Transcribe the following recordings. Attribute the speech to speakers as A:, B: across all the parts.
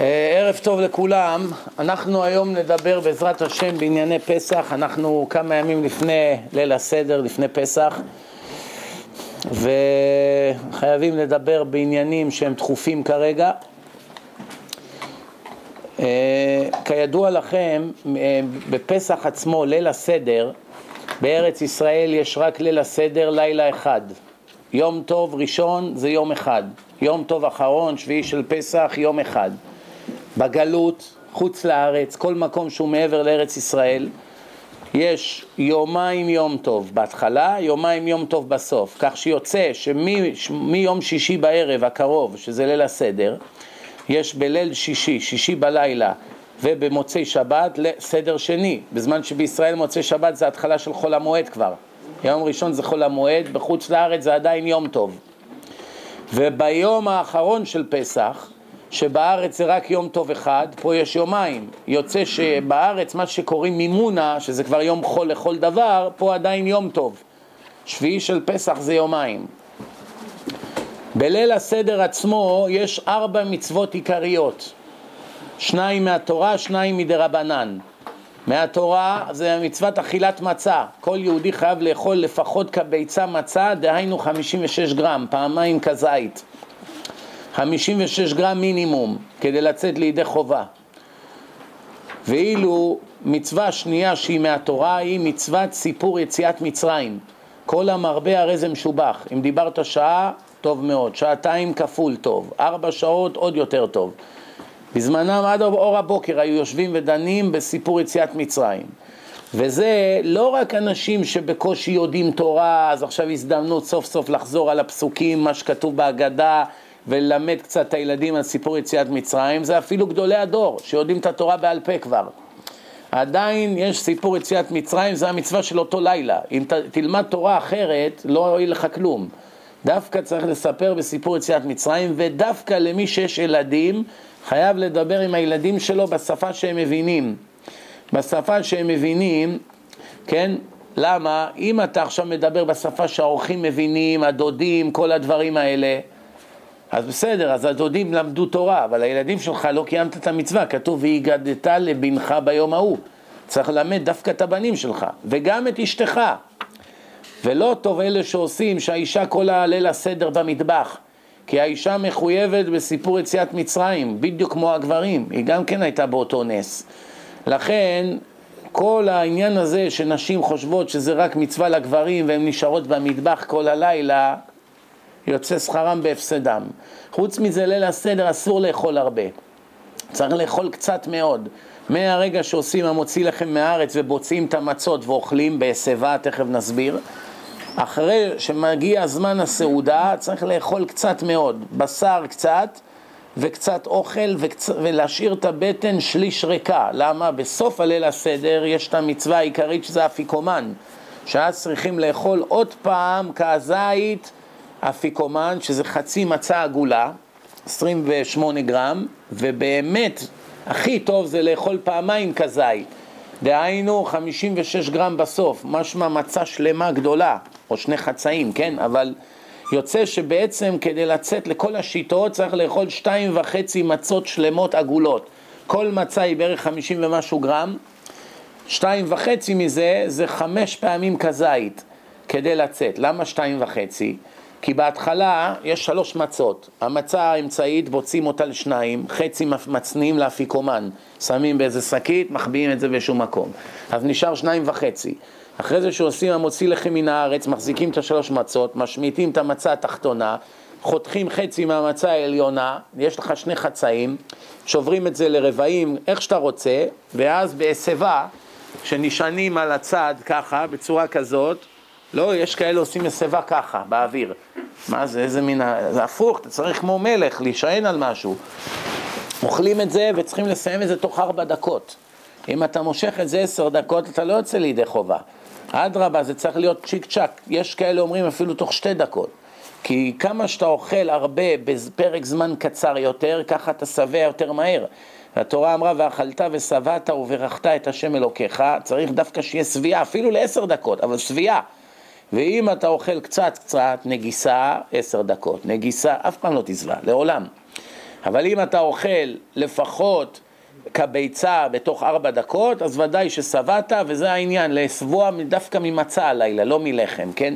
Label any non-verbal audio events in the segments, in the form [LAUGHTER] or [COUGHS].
A: אה, ערב טוב לכולם, אנחנו היום נדבר בעזרת השם בענייני פסח, אנחנו כמה ימים לפני ליל הסדר, לפני פסח וחייבים לדבר בעניינים שהם דחופים כרגע. אה, כידוע לכם, אה, בפסח עצמו, ליל הסדר, בארץ ישראל יש רק ליל הסדר לילה אחד. יום טוב ראשון זה יום אחד, יום טוב אחרון, שביעי של פסח, יום אחד. בגלות, חוץ לארץ, כל מקום שהוא מעבר לארץ ישראל, יש יומיים יום טוב בהתחלה, יומיים יום טוב בסוף, כך שיוצא שמיום שישי בערב הקרוב, שזה ליל הסדר, יש בליל שישי, שישי בלילה ובמוצאי שבת סדר שני, בזמן שבישראל מוצאי שבת זה התחלה של חול המועד כבר. יום ראשון זה חול המועד, בחוץ לארץ זה עדיין יום טוב. וביום האחרון של פסח, שבארץ זה רק יום טוב אחד, פה יש יומיים. יוצא שבארץ מה שקוראים מימונה, שזה כבר יום חול לכל דבר, פה עדיין יום טוב. שביעי של פסח זה יומיים. בליל הסדר עצמו יש ארבע מצוות עיקריות. שניים מהתורה, שניים מדרבנן. מהתורה זה מצוות אכילת מצה. כל יהודי חייב לאכול לפחות כביצה מצה, דהיינו 56 גרם, פעמיים כזית. 56 גרם מינימום כדי לצאת לידי חובה. ואילו מצווה שנייה שהיא מהתורה היא מצוות סיפור יציאת מצרים. כל המרבה הרי זה משובח. אם דיברת שעה, טוב מאוד. שעתיים כפול טוב. ארבע שעות עוד יותר טוב. בזמנם עד אור הבוקר היו יושבים ודנים בסיפור יציאת מצרים. וזה לא רק אנשים שבקושי יודעים תורה, אז עכשיו הזדמנות סוף סוף לחזור על הפסוקים, מה שכתוב בהגדה, וללמד קצת את הילדים על סיפור יציאת מצרים, זה אפילו גדולי הדור, שיודעים את התורה בעל פה כבר. עדיין יש סיפור יציאת מצרים, זה המצווה של אותו לילה. אם ת, תלמד תורה אחרת, לא יועיל לך כלום. דווקא צריך לספר בסיפור יציאת מצרים, ודווקא למי שיש ילדים, חייב לדבר עם הילדים שלו בשפה שהם מבינים. בשפה שהם מבינים, כן? למה? אם אתה עכשיו מדבר בשפה שהאורחים מבינים, הדודים, כל הדברים האלה, אז בסדר, אז הדודים למדו תורה, אבל הילדים שלך לא קיימת את המצווה, כתוב והיגדת לבנך ביום ההוא. צריך ללמד דווקא את הבנים שלך, וגם את אשתך. ולא טוב אלה שעושים שהאישה כל הליל הסדר במטבח, כי האישה מחויבת בסיפור יציאת מצרים, בדיוק כמו הגברים, היא גם כן הייתה באותו נס. לכן, כל העניין הזה שנשים חושבות שזה רק מצווה לגברים והן נשארות במטבח כל הלילה, יוצא שכרם בהפסדם. חוץ מזה, ליל הסדר אסור לאכול הרבה. צריך לאכול קצת מאוד. מהרגע שעושים המוציא לחם מהארץ ובוצעים את המצות ואוכלים בשיבה, תכף נסביר. אחרי שמגיע זמן הסעודה, צריך לאכול קצת מאוד. בשר קצת, וקצת אוכל, וקצ... ולהשאיר את הבטן שליש ריקה. למה? בסוף הליל הסדר יש את המצווה העיקרית שזה אפיקומן. שאז צריכים לאכול עוד פעם כזית אפיקומן, שזה חצי מצה עגולה, 28 גרם, ובאמת הכי טוב זה לאכול פעמיים כזית. דהיינו 56 גרם בסוף, משמע מצה שלמה גדולה, או שני חצאים, כן? אבל יוצא שבעצם כדי לצאת לכל השיטות צריך לאכול שתיים וחצי מצות שלמות עגולות. כל מצה היא בערך 50 ומשהו גרם, שתיים וחצי מזה זה חמש פעמים כזית כדי לצאת. למה שתיים וחצי? כי בהתחלה יש שלוש מצות, המצה האמצעית בוצעים אותה לשניים, חצי מצניעים לאפיקומן, שמים באיזה שקית, מחביאים את זה באיזשהו מקום, אז נשאר שניים וחצי. אחרי זה שעושים המוציא לחם מן הארץ, מחזיקים את השלוש מצות, משמיטים את המצה התחתונה, חותכים חצי מהמצה העליונה, יש לך שני חצאים, שוברים את זה לרבעים, איך שאתה רוצה, ואז בהסבה, שנשענים על הצד ככה, בצורה כזאת, לא, יש כאלה עושים מסבה ככה, באוויר. מה זה, איזה מין, זה הפוך, אתה צריך כמו מלך, להישען על משהו. אוכלים את זה וצריכים לסיים את זה תוך ארבע דקות. אם אתה מושך את זה עשר דקות, אתה לא יוצא לידי חובה. אדרבה, זה צריך להיות צ'יק צ'אק. יש כאלה אומרים אפילו תוך שתי דקות. כי כמה שאתה אוכל הרבה בפרק זמן קצר יותר, ככה אתה שבע יותר מהר. התורה אמרה, ואכלת ושבעת וברכת את השם אלוקיך, צריך דווקא שיהיה שביעה, אפילו לעשר דקות, אבל שביעה. ואם אתה אוכל קצת קצת נגיסה, עשר דקות. נגיסה, אף פעם לא תשבע, לעולם. אבל אם אתה אוכל לפחות כביצה בתוך ארבע דקות, אז ודאי ששבעת, וזה העניין, לשבוע דווקא ממצה הלילה, לא מלחם, כן?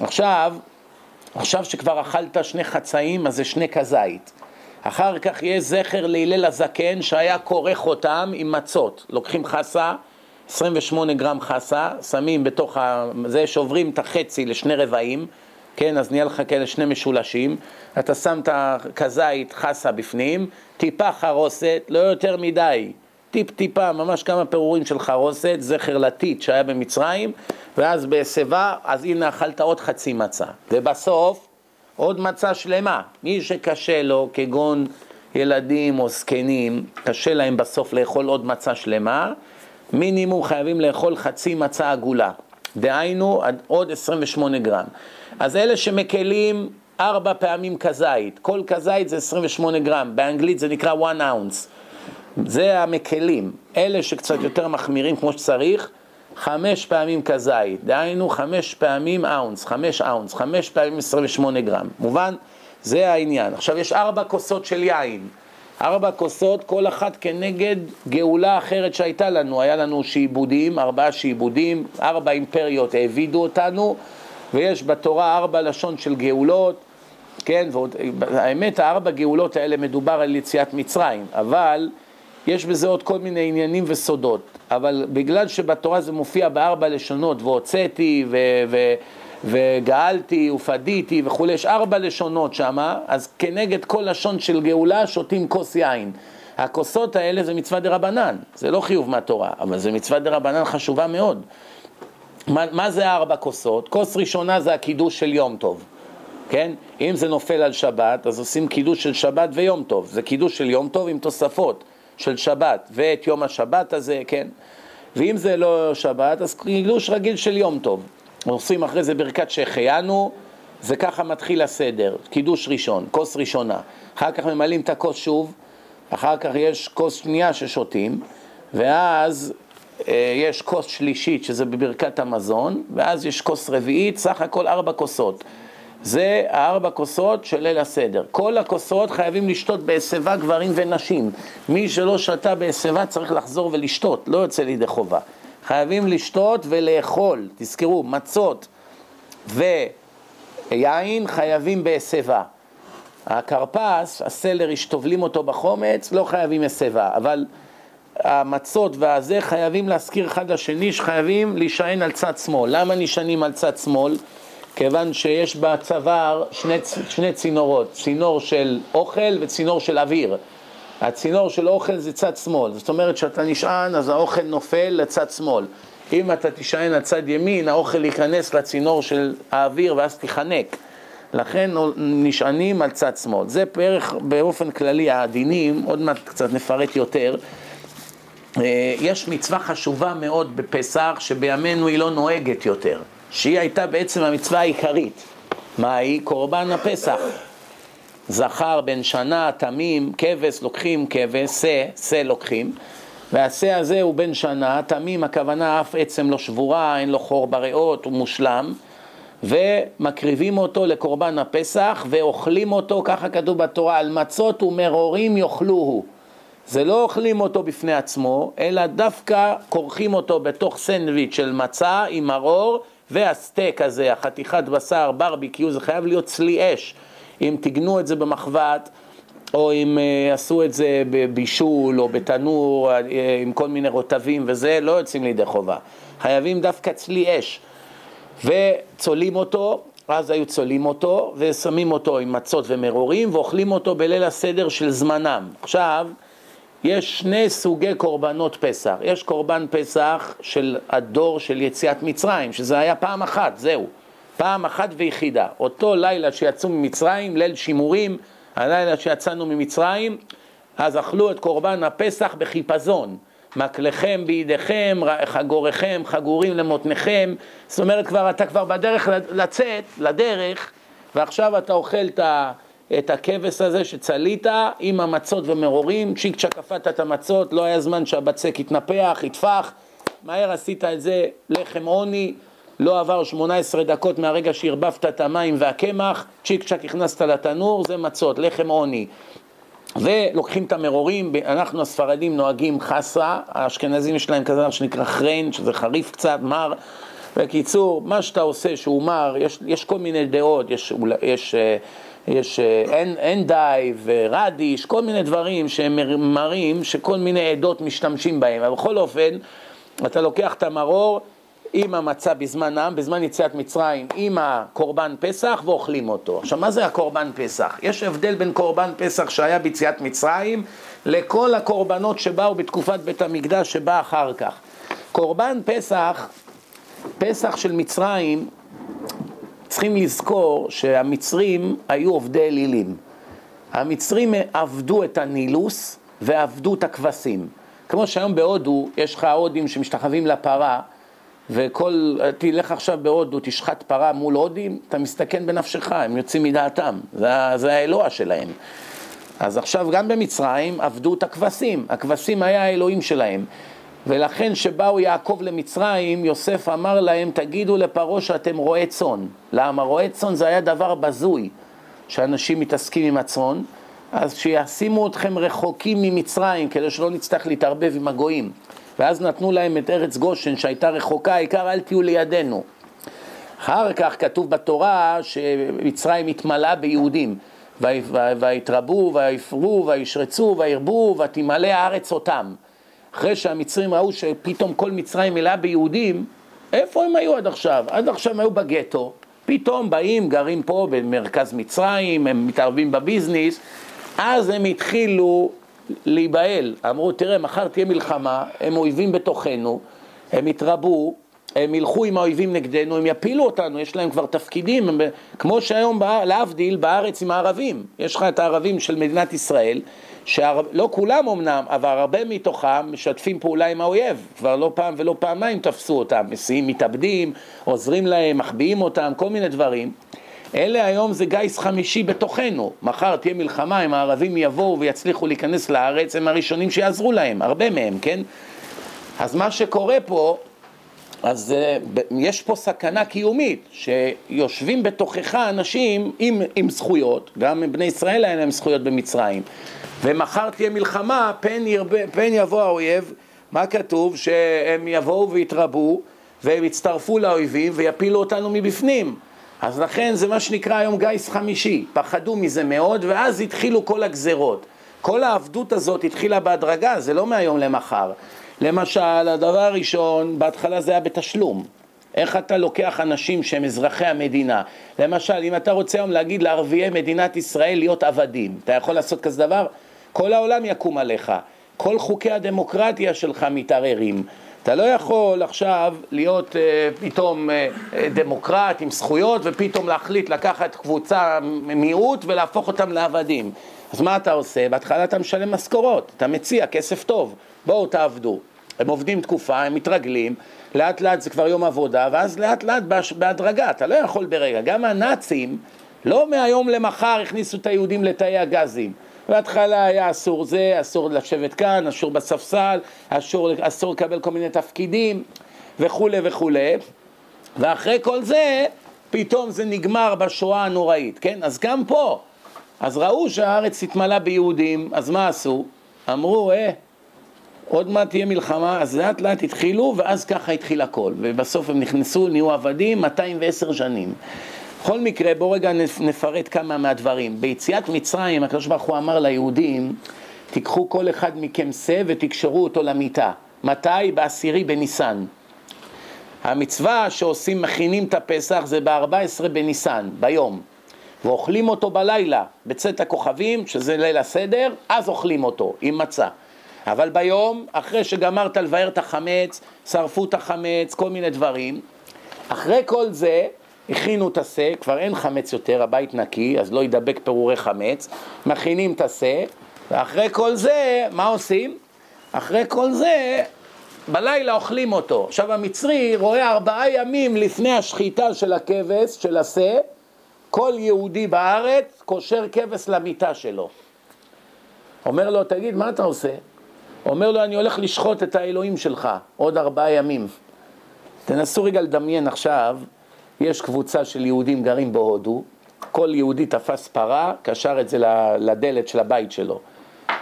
A: עכשיו, עכשיו שכבר אכלת שני חצאים, אז זה שני כזית. אחר כך יהיה זכר להלל הזקן שהיה כורך אותם עם מצות. לוקחים חסה, 28 גרם חסה, שמים בתוך. זה, שוברים את החצי לשני רבעים, כן, אז נהיה לך כאלה שני משולשים, אתה שם את הכזית חסה בפנים, טיפה חרוסת, לא יותר מדי, טיפ טיפה, ממש כמה פירורים של חרוסת, זכר לטיט שהיה במצרים, ואז בשיבה, אז הנה אכלת עוד חצי מצה. ובסוף, עוד מצה שלמה. מי שקשה לו, כגון ילדים או זקנים, קשה להם בסוף לאכול עוד מצה שלמה, מינימום חייבים לאכול חצי מצה עגולה. דהיינו, עוד 28 גרם. אז אלה שמקלים ארבע פעמים כזית, כל כזית זה 28 גרם, באנגלית זה נקרא 1 אונס. זה המקלים. אלה שקצת יותר מחמירים כמו שצריך, חמש פעמים כזית, דהיינו חמש פעמים אונס, חמש אונס, חמש פעמים 28 גרם. מובן? זה העניין. עכשיו יש ארבע כוסות של יין. ארבע כוסות, כל אחת כנגד גאולה אחרת שהייתה לנו. היה לנו שעבודים, ארבעה שעבודים, ארבע אימפריות העבידו אותנו, ויש בתורה ארבע לשון של גאולות, כן, והאמת, הארבע גאולות האלה מדובר על יציאת מצרים, אבל יש בזה עוד כל מיני עניינים וסודות. אבל בגלל שבתורה זה מופיע בארבע לשונות, והוצאתי, ו... ו וגאלתי ופדיתי וכולי, יש ארבע לשונות שמה, אז כנגד כל לשון של גאולה שותים כוס יין. הכוסות האלה זה מצווה דה רבנן, זה לא חיוב מהתורה, אבל זה מצווה דה רבנן חשובה מאוד. מה, מה זה ארבע כוסות? כוס ראשונה זה הקידוש של יום טוב, כן? אם זה נופל על שבת, אז עושים קידוש של שבת ויום טוב. זה קידוש של יום טוב עם תוספות של שבת, ואת יום השבת הזה, כן? ואם זה לא שבת, אז קידוש רגיל של יום טוב. עושים אחרי זה ברכת שהחיינו, זה ככה מתחיל הסדר, קידוש ראשון, כוס ראשונה. אחר כך ממלאים את הכוס שוב, אחר כך יש כוס שנייה ששותים, ואז אה, יש כוס שלישית שזה בברכת המזון, ואז יש כוס רביעית, סך הכל ארבע כוסות. זה הארבע כוסות של ליל הסדר. כל הכוסות חייבים לשתות בהסבה גברים ונשים. מי שלא שתה בהסבה צריך לחזור ולשתות, לא יוצא לידי חובה. חייבים לשתות ולאכול, תזכרו, מצות ויין חייבים בהסבה. הכרפס, הסלרי שטובלים אותו בחומץ, לא חייבים הסבה, אבל המצות והזה חייבים להזכיר אחד לשני שחייבים להישען על צד שמאל. למה נשענים על צד שמאל? כיוון שיש בצוואר שני, שני צינורות, צינור של אוכל וצינור של אוויר. הצינור של אוכל זה צד שמאל, זאת אומרת שאתה נשען אז האוכל נופל לצד שמאל. אם אתה תישען לצד ימין, האוכל ייכנס לצינור של האוויר ואז תיחנק. לכן נשענים על צד שמאל. זה בערך באופן כללי הדינים, עוד מעט קצת נפרט יותר. אה, יש מצווה חשובה מאוד בפסח שבימינו היא לא נוהגת יותר, שהיא הייתה בעצם המצווה העיקרית. מה היא? קורבן הפסח. זכר בן שנה, תמים, כבש לוקחים כבש, שא, שא לוקחים, והשא הזה הוא בן שנה, תמים הכוונה אף עצם לא שבורה, אין לו חור בריאות, הוא מושלם, ומקריבים אותו לקורבן הפסח ואוכלים אותו, ככה כתוב בתורה, על מצות ומרורים יאכלוהו. זה לא אוכלים אותו בפני עצמו, אלא דווקא כורכים אותו בתוך סנדוויץ' של מצה עם מרור והסטייק הזה, החתיכת בשר, ברביקיו, זה חייב להיות צלי אש. אם תיגנו את זה במחבת, או אם uh, עשו את זה בבישול או בתנור uh, עם כל מיני רוטבים וזה, לא יוצאים לידי חובה. חייבים דווקא צלי אש. וצולים אותו, אז היו צולים אותו, ושמים אותו עם מצות ומרורים, ואוכלים אותו בליל הסדר של זמנם. עכשיו, יש שני סוגי קורבנות פסח. יש קורבן פסח של הדור של יציאת מצרים, שזה היה פעם אחת, זהו. פעם אחת ויחידה. אותו לילה שיצאו ממצרים, ליל שימורים, הלילה שיצאנו ממצרים, אז אכלו את קורבן הפסח בחיפזון. מקלכם בידיכם, חגוריכם, חגורים למותניכם. זאת אומרת, כבר, אתה כבר בדרך לצאת, לדרך, ועכשיו אתה אוכל את, ה, את הכבש הזה שצלית עם המצות ומרורים, צ'יק צ'ק קפאת את המצות, לא היה זמן שהבצק יתנפח, יטפח, מהר עשית את זה לחם עוני. לא עבר 18 דקות מהרגע שערבבת את המים והקמח, צ'יק צ'ק הכנסת לתנור, זה מצות, לחם עוני. ולוקחים את המרורים, אנחנו הספרדים נוהגים חסה, האשכנזים יש להם כזה דבר שנקרא חרן, שזה חריף קצת, מר. בקיצור, מה שאתה עושה שהוא מר, יש, יש כל מיני דעות, יש, יש, אה, יש אין, אין די ורדיש, כל מיני דברים שהם מרים, שכל מיני עדות משתמשים בהם, אבל בכל אופן, אתה לוקח את המרור עם המצה בזמן העם, בזמן יציאת מצרים, עם הקורבן פסח ואוכלים אותו. עכשיו, מה זה הקורבן פסח? יש הבדל בין קורבן פסח שהיה ביציאת מצרים לכל הקורבנות שבאו בתקופת בית המקדש שבא אחר כך. קורבן פסח, פסח של מצרים, צריכים לזכור שהמצרים היו עובדי אלילים. המצרים עבדו את הנילוס ועבדו את הכבשים. כמו שהיום בהודו יש לך הודים שמשתחווים לפרה וכל, תלך עכשיו בהודו, תשחט פרה מול הודים, אתה מסתכן בנפשך, הם יוצאים מדעתם, זה, זה האלוה שלהם. אז עכשיו גם במצרים עבדו את הכבשים, הכבשים היה האלוהים שלהם. ולכן שבאו יעקב למצרים, יוסף אמר להם, תגידו לפרעה שאתם רועי צאן. למה? רועי צאן זה היה דבר בזוי, שאנשים מתעסקים עם הצאן, אז שישימו אתכם רחוקים ממצרים, כדי שלא נצטרך להתערבב עם הגויים. ואז נתנו להם את ארץ גושן שהייתה רחוקה, העיקר אל תהיו לידינו. אחר כך כתוב בתורה שמצרים התמלאה ביהודים, ויתרבו, ויפרו, וישרצו, וירבו, ותמלא הארץ אותם. אחרי שהמצרים ראו שפתאום כל מצרים מלאה ביהודים, איפה הם היו עד עכשיו? עד עכשיו הם היו בגטו, פתאום באים, גרים פה במרכז מצרים, הם מתערבים בביזנס, אז הם התחילו להיבהל, אמרו תראה מחר תהיה מלחמה, הם אויבים בתוכנו, הם יתרבו, הם ילכו עם האויבים נגדנו, הם יפילו אותנו, יש להם כבר תפקידים, הם, כמו שהיום להבדיל בארץ עם הערבים, יש לך את הערבים של מדינת ישראל, שלא כולם אמנם, אבל הרבה מתוכם משתפים פעולה עם האויב, כבר לא פעם ולא פעמיים תפסו אותם, מסיעים מתאבדים, עוזרים להם, מחביאים אותם, כל מיני דברים. אלה היום זה גיס חמישי בתוכנו. מחר תהיה מלחמה, אם הערבים יבואו ויצליחו להיכנס לארץ, הם הראשונים שיעזרו להם, הרבה מהם, כן? אז מה שקורה פה, אז uh, יש פה סכנה קיומית, שיושבים בתוכך אנשים עם, עם זכויות, גם בני ישראל היה להם זכויות במצרים, ומחר תהיה מלחמה, פן, ירבה, פן יבוא האויב, מה כתוב? שהם יבואו ויתרבו, והם יצטרפו לאויבים ויפילו אותנו מבפנים. אז לכן זה מה שנקרא היום גיס חמישי, פחדו מזה מאוד, ואז התחילו כל הגזרות. כל העבדות הזאת התחילה בהדרגה, זה לא מהיום למחר. למשל, הדבר הראשון, בהתחלה זה היה בתשלום. איך אתה לוקח אנשים שהם אזרחי המדינה? למשל, אם אתה רוצה היום להגיד לערביי מדינת ישראל להיות עבדים, אתה יכול לעשות כזה דבר? כל העולם יקום עליך. כל חוקי הדמוקרטיה שלך מתערערים. אתה לא יכול עכשיו להיות uh, פתאום uh, דמוקרט עם זכויות ופתאום להחליט לקחת קבוצה מיעוט ולהפוך אותם לעבדים. אז מה אתה עושה? בהתחלה אתה משלם משכורות, אתה מציע כסף טוב, בואו תעבדו. הם עובדים תקופה, הם מתרגלים, לאט לאט זה כבר יום עבודה, ואז לאט לאט בהדרגה, אתה לא יכול ברגע. גם הנאצים, לא מהיום למחר הכניסו את היהודים לתאי הגזים. בהתחלה היה אסור זה, אסור לשבת כאן, אסור בספסל, אסור, אסור לקבל כל מיני תפקידים וכולי וכולי, ואחרי כל זה, פתאום זה נגמר בשואה הנוראית, כן? אז גם פה, אז ראו שהארץ התמלאה ביהודים, אז מה עשו? אמרו, אה, עוד מעט תהיה מלחמה, אז לאט לאט התחילו, ואז ככה התחיל הכל, ובסוף הם נכנסו, נהיו עבדים 210 שנים. בכל מקרה, בואו רגע נפרט כמה מהדברים. ביציאת מצרים, הקדוש ברוך הוא אמר ליהודים, תיקחו כל אחד מכם שא ותקשרו אותו למיטה. מתי? בעשירי בניסן. המצווה שעושים, מכינים את הפסח זה ב-14 בניסן, ביום. ואוכלים אותו בלילה, בצאת הכוכבים, שזה ליל הסדר, אז אוכלים אותו, עם מצה. אבל ביום, אחרי שגמרת לבאר את החמץ, שרפו את החמץ, כל מיני דברים, אחרי כל זה, הכינו את השה, כבר אין חמץ יותר, הבית נקי, אז לא ידבק פירורי חמץ, מכינים את השה, ואחרי כל זה, מה עושים? אחרי כל זה, בלילה אוכלים אותו. עכשיו המצרי רואה ארבעה ימים לפני השחיטה של הכבש, של השה, כל יהודי בארץ קושר כבש למיטה שלו. אומר לו, תגיד, מה אתה עושה? אומר לו, אני הולך לשחוט את האלוהים שלך עוד ארבעה ימים. תנסו רגע לדמיין עכשיו יש קבוצה של יהודים גרים בהודו, כל יהודי תפס פרה, קשר את זה לדלת של הבית שלו.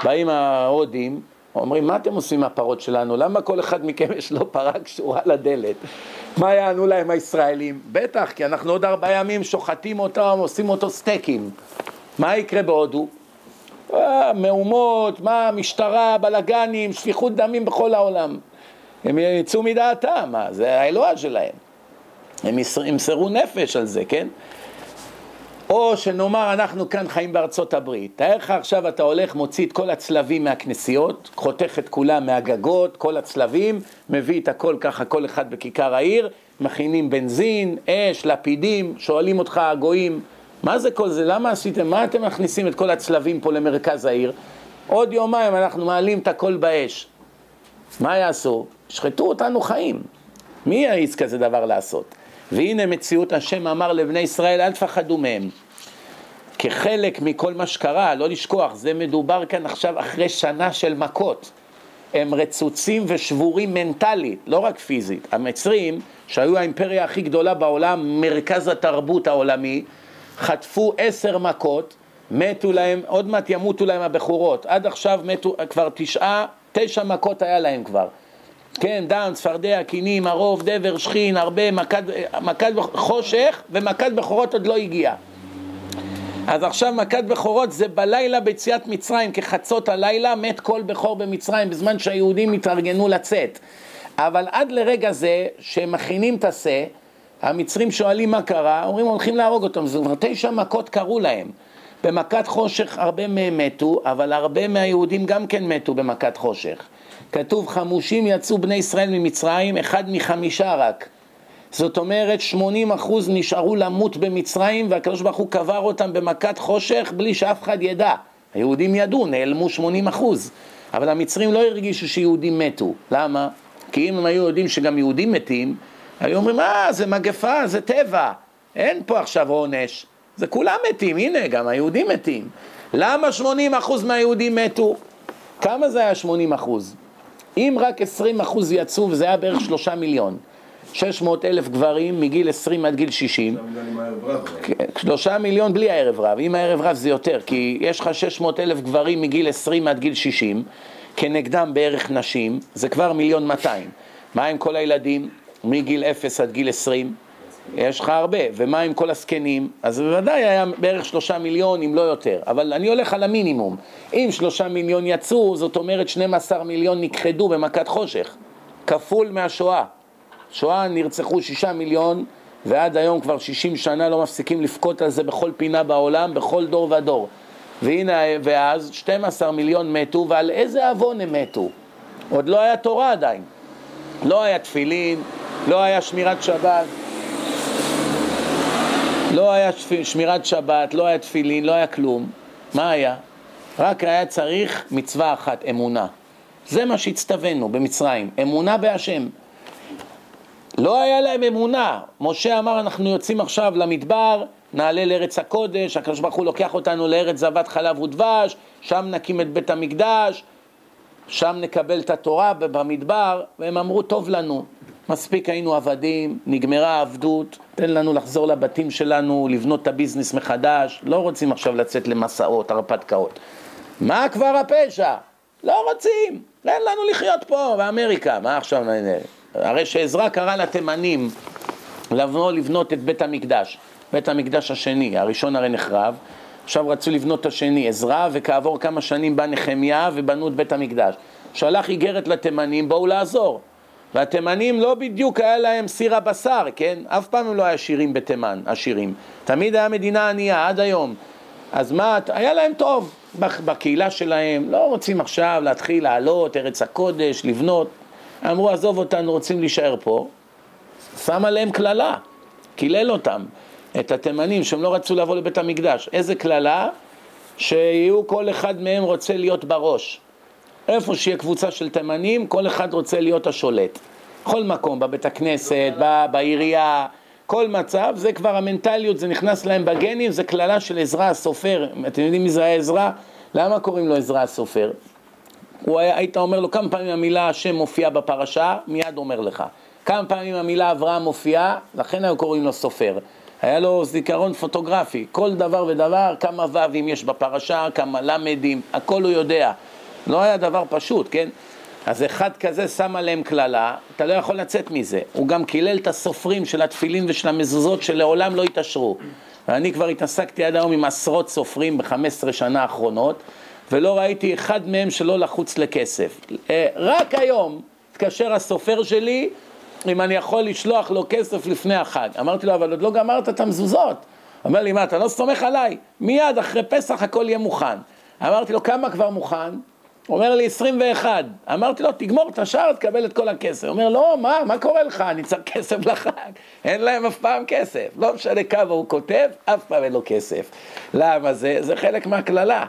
A: באים ההודים, אומרים, מה אתם עושים עם הפרות שלנו? למה כל אחד מכם יש לו פרה קשורה לדלת? מה יענו להם הישראלים? בטח, כי אנחנו עוד ארבעה ימים שוחטים אותם, עושים אותו סטייקים. מה יקרה בהודו? אה, מהומות, מה, משטרה, בלאגנים, שפיכות דמים בכל העולם. הם יצאו מדעתם, מה, זה האלוה שלהם. הם ימסרו נפש על זה, כן? או שנאמר אנחנו כאן חיים בארצות הברית, תאר לך עכשיו אתה הולך, מוציא את כל הצלבים מהכנסיות, חותך את כולם מהגגות, כל הצלבים, מביא את הכל ככה כל אחד בכיכר העיר, מכינים בנזין, אש, לפידים, שואלים אותך הגויים, מה זה כל זה, למה עשיתם, מה אתם מכניסים את כל הצלבים פה למרכז העיר? עוד יומיים אנחנו מעלים את הכל באש. מה יעשו? ישחטו אותנו חיים. מי יעיז כזה דבר לעשות? והנה מציאות השם אמר לבני ישראל, אל תפחדו מהם. כחלק מכל מה שקרה, לא לשכוח, זה מדובר כאן עכשיו אחרי שנה של מכות. הם רצוצים ושבורים מנטלית, לא רק פיזית. המצרים, שהיו האימפריה הכי גדולה בעולם, מרכז התרבות העולמי, חטפו עשר מכות, מתו להם, עוד מעט ימותו להם הבכורות. עד עכשיו מתו כבר תשעה, תשע מכות היה להם כבר. כן, דם, צפרדע, קינים, ערוב, דבר, שכין, הרבה, מכת, מכת חושך ומכת בכורות עוד לא הגיעה. אז עכשיו מכת בכורות זה בלילה ביציאת מצרים, כחצות הלילה מת כל בכור במצרים בזמן שהיהודים התארגנו לצאת. אבל עד לרגע זה שהם מכינים את השה, המצרים שואלים מה קרה, אומרים הולכים להרוג אותם, זה כבר תשע מכות קרו להם. במכת חושך הרבה מהם מתו, אבל הרבה מהיהודים גם כן מתו במכת חושך. כתוב חמושים יצאו בני ישראל ממצרים, אחד מחמישה רק. זאת אומרת 80 אחוז נשארו למות במצרים והקדוש ברוך הוא קבר אותם במכת חושך בלי שאף אחד ידע. היהודים ידעו, נעלמו 80 אחוז. אבל המצרים לא הרגישו שיהודים מתו. למה? כי אם הם היו יודעים שגם יהודים מתים, היו אומרים, אה, זה מגפה, זה טבע, אין פה עכשיו עונש. זה כולם מתים, הנה, גם היהודים מתים. למה 80 אחוז מהיהודים מתו? כמה זה היה 80 אחוז? אם רק 20 אחוז יצאו, וזה היה בערך שלושה מיליון. 600 אלף גברים מגיל 20 עד גיל 60. כן, שלושה מיליון בלי הערב רב. אם הערב רב זה יותר, כי יש לך 600 אלף גברים מגיל 20 עד גיל 60, כנגדם בערך נשים, זה כבר מיליון 200. מה עם כל הילדים מגיל 0 עד גיל 20? יש לך הרבה, ומה עם כל הזקנים? אז בוודאי היה בערך שלושה מיליון, אם לא יותר. אבל אני הולך על המינימום. אם שלושה מיליון יצאו, זאת אומרת 12 מיליון נכחדו במכת חושך. כפול מהשואה. שואה נרצחו שישה מיליון, ועד היום כבר שישים שנה לא מפסיקים לבכות על זה בכל פינה בעולם, בכל דור ודור. והנה, ואז 12 מיליון מתו, ועל איזה עוון הם מתו? עוד לא היה תורה עדיין. לא היה תפילין, לא היה שמירת שבת. לא היה שמירת שבת, לא היה תפילין, לא היה כלום. מה היה? רק היה צריך מצווה אחת, אמונה. זה מה שהצטווינו במצרים, אמונה בהשם. לא היה להם אמונה. משה אמר, אנחנו יוצאים עכשיו למדבר, נעלה לארץ הקודש, הקדוש ברוך הוא לוקח אותנו לארץ זבת חלב ודבש, שם נקים את בית המקדש, שם נקבל את התורה במדבר, והם אמרו, טוב לנו, מספיק היינו עבדים, נגמרה העבדות, תן לנו לחזור לבתים שלנו, לבנות את הביזנס מחדש, לא רוצים עכשיו לצאת למסעות, הרפתקאות. מה כבר הפשע? לא רוצים, תן לנו לחיות פה באמריקה, מה עכשיו... הרי שעזרא קרא לתימנים לבוא לבנות את בית המקדש, בית המקדש השני, הראשון הרי נחרב, עכשיו רצו לבנות את השני, עזרא, וכעבור כמה שנים בא נחמיה ובנו את בית המקדש. שלח איגרת לתימנים, בואו לעזור. והתימנים לא בדיוק היה להם סיר הבשר, כן? אף פעם הם לא היו עשירים בתימן, עשירים. תמיד היה מדינה ענייה, עד היום. אז מה, היה להם טוב בקהילה שלהם, לא רוצים עכשיו להתחיל לעלות, ארץ הקודש, לבנות. אמרו, עזוב אותנו, רוצים להישאר פה. שם עליהם קללה, קילל אותם, את התימנים שהם לא רצו לבוא לבית המקדש. איזה קללה? שיהיו, כל אחד מהם רוצה להיות בראש. איפה שיהיה קבוצה של תימנים, כל אחד רוצה להיות השולט. בכל מקום, בבית הכנסת, בעירייה, כל מצב, זה כבר המנטליות, זה נכנס להם בגנים, זה קללה של עזרא הסופר. אתם יודעים מי זה היה עזרא? למה קוראים לו עזרא הסופר? הוא היה, היית אומר לו כמה פעמים המילה השם מופיעה בפרשה, מיד אומר לך. כמה פעמים המילה אברהם מופיעה, לכן היו קוראים לו סופר. היה לו זיכרון פוטוגרפי, כל דבר ודבר, כמה ו"ים יש בפרשה, כמה למ"דים, הכל הוא יודע. לא היה דבר פשוט, כן? אז אחד כזה שם עליהם קללה, אתה לא יכול לצאת מזה. הוא גם קילל את הסופרים של התפילין ושל המזוזות שלעולם לא יתעשרו. ואני כבר התעסקתי עד היום עם עשרות סופרים ב-15 שנה האחרונות, ולא ראיתי אחד מהם שלא לחוץ לכסף. אה, רק היום התקשר הסופר שלי אם אני יכול לשלוח לו כסף לפני החג. אמרתי לו, אבל עוד לא גמרת את המזוזות. אומר לי, מה, אתה לא סומך עליי? מיד אחרי פסח הכל יהיה מוכן. אמרתי לו, כמה כבר מוכן? אומר לי 21. אמרתי לו, תגמור את השאר, תקבל את כל הכסף. אומר, לא, מה, מה קורה לך? אני צריך כסף [LAUGHS] לחג. אין להם אף פעם כסף. לא משנה כמה הוא כותב, אף פעם אין לו כסף. למה זה? זה חלק מהקללה.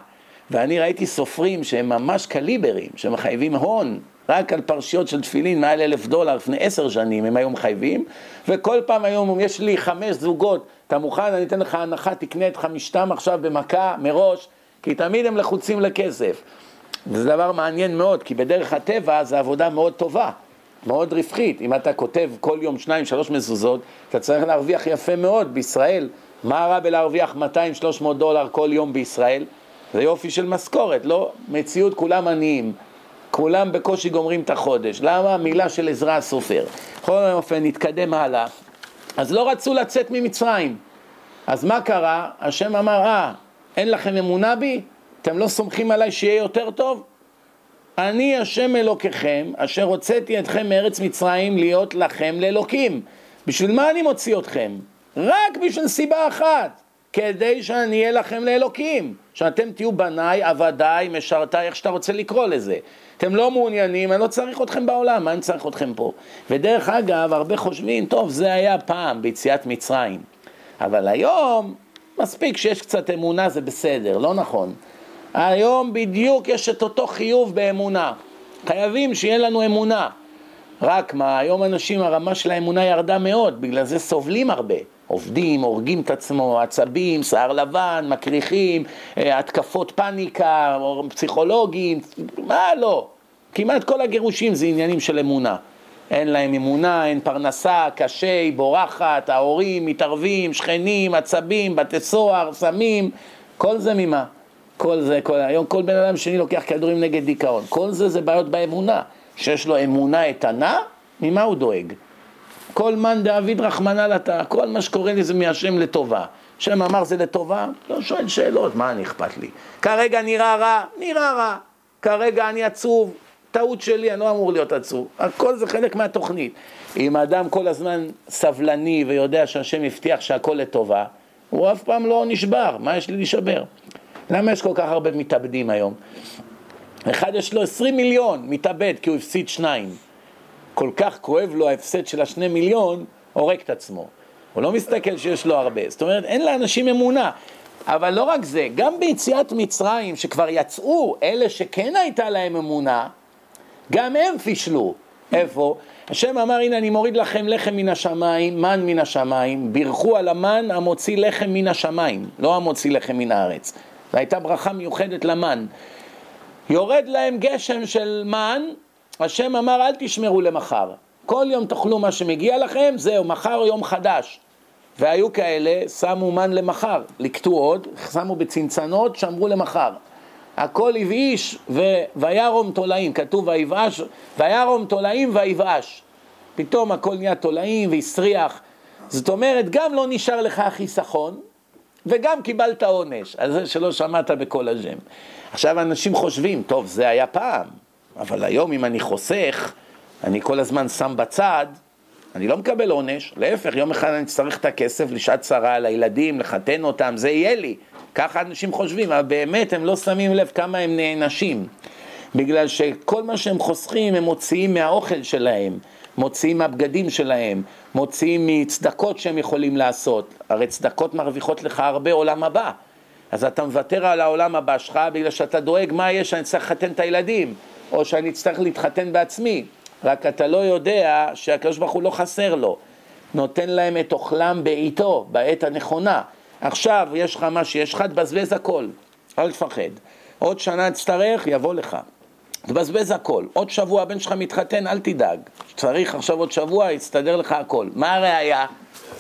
A: ואני ראיתי סופרים שהם ממש קליברים, שמחייבים הון. רק על פרשיות של תפילין מעל אלף דולר לפני עשר שנים הם היו מחייבים, וכל פעם היום יש לי חמש זוגות, אתה מוכן, אני אתן לך הנחה, תקנה את חמישתם עכשיו במכה מראש, כי תמיד הם לחוצים לכסף. וזה דבר מעניין מאוד, כי בדרך הטבע זו עבודה מאוד טובה, מאוד רווחית. אם אתה כותב כל יום שניים, שלוש מזוזות, אתה צריך להרוויח יפה מאוד בישראל. מה רע בלהרוויח 200-300 דולר כל יום בישראל? זה יופי של משכורת, לא? מציאות כולם עניים. כולם בקושי גומרים את החודש. למה? מילה של עזרא הסופר. בכל אופן, נתקדם הלאה. אז לא רצו לצאת ממצרים. אז מה קרה? השם אמר, אה, אין לכם אמונה בי? אתם לא סומכים עליי שיהיה יותר טוב? אני השם אלוקיכם, אשר הוצאתי אתכם מארץ מצרים להיות לכם לאלוקים. בשביל מה אני מוציא אתכם? רק בשביל סיבה אחת, כדי שאני אהיה לכם לאלוקים. שאתם תהיו בניי, עבדיי, משרתיי, איך שאתה רוצה לקרוא לזה. אתם לא מעוניינים, אני לא צריך אתכם בעולם, מה אני צריך אתכם פה? ודרך אגב, הרבה חושבים, טוב, זה היה פעם ביציאת מצרים. אבל היום, מספיק שיש קצת אמונה, זה בסדר, לא נכון. היום בדיוק יש את אותו חיוב באמונה. חייבים שיהיה לנו אמונה. רק מה, היום אנשים, הרמה של האמונה ירדה מאוד, בגלל זה סובלים הרבה. עובדים, הורגים את עצמו, עצבים, שיער לבן, מקריחים, אה, התקפות פאניקה, פסיכולוגים, מה לא. כמעט כל הגירושים זה עניינים של אמונה. אין להם אמונה, אין פרנסה, קשה, היא בורחת, ההורים מתערבים, שכנים, עצבים, בתי סוהר, סמים, כל זה ממה? כל זה, כל, היום כל בן אדם שני לוקח כדורים נגד דיכאון, כל זה זה בעיות באמונה. שיש לו אמונה איתנה, ממה הוא דואג? כל מאן דאביד רחמנא לטה, כל מה שקורה לי זה מהשם לטובה. השם אמר זה לטובה? לא שואל שאלות, מה אני אכפת לי? כרגע נראה רע, נראה רע. כרגע אני עצוב, טעות שלי, אני לא אמור להיות עצוב. הכל זה חלק מהתוכנית. אם האדם כל הזמן סבלני ויודע שהשם הבטיח שהכל לטובה, הוא אף פעם לא נשבר, מה יש לי להישבר? למה יש כל כך הרבה מתאבדים היום? אחד יש לו עשרים מיליון, מתאבד כי הוא הפסיד שניים. כל כך כואב לו ההפסד של השני מיליון, הורג את עצמו. הוא לא מסתכל שיש לו הרבה. זאת אומרת, אין לאנשים אמונה. אבל לא רק זה, גם ביציאת מצרים, שכבר יצאו אלה שכן הייתה להם אמונה, גם הם פישלו. איפה? השם אמר, הנה אני מוריד לכם לחם מן השמיים, מן מן השמיים, בירכו על המן המוציא לחם מן השמיים, לא המוציא לחם מן הארץ. זו הייתה ברכה מיוחדת למן. יורד להם גשם של מן, השם אמר אל תשמרו למחר. כל יום תאכלו מה שמגיע לכם, זהו, מחר יום חדש. והיו כאלה, שמו מן למחר, לקטו עוד, שמו בצנצנות, שמרו למחר. הכל הבאיש וירום תולעים, כתוב ויבאש, וירום תולעים ויבאש. פתאום הכל נהיה תולעים והסריח. זאת אומרת, גם לא נשאר לך חיסכון, וגם קיבלת עונש, על זה שלא שמעת בקול השם. עכשיו אנשים חושבים, טוב, זה היה פעם, אבל היום אם אני חוסך, אני כל הזמן שם בצד, אני לא מקבל עונש, להפך, יום אחד אני אצטרך את הכסף לשעת צרה לילדים, לחתן אותם, זה יהיה לי. ככה אנשים חושבים, אבל באמת הם לא שמים לב כמה הם נענשים. בגלל שכל מה שהם חוסכים הם מוציאים מהאוכל שלהם, מוציאים מהבגדים שלהם, מוציאים מצדקות שהם יכולים לעשות. הרי צדקות מרוויחות לך הרבה עולם הבא. אז אתה מוותר על העולם הבא שלך בגלל שאתה דואג מה יש שאני צריך לחתן את הילדים, או שאני אצטרך להתחתן בעצמי. רק אתה לא יודע שהקדוש ברוך הוא לא חסר לו. נותן להם את אוכלם בעיתו, בעת הנכונה. עכשיו יש לך מה שיש לך, תבזבז הכל, אל תפחד. עוד שנה תצטרך, יבוא לך. תבזבז הכל. עוד שבוע הבן שלך מתחתן, אל תדאג. צריך עכשיו עוד שבוע, יסתדר לך הכל. מה הראיה?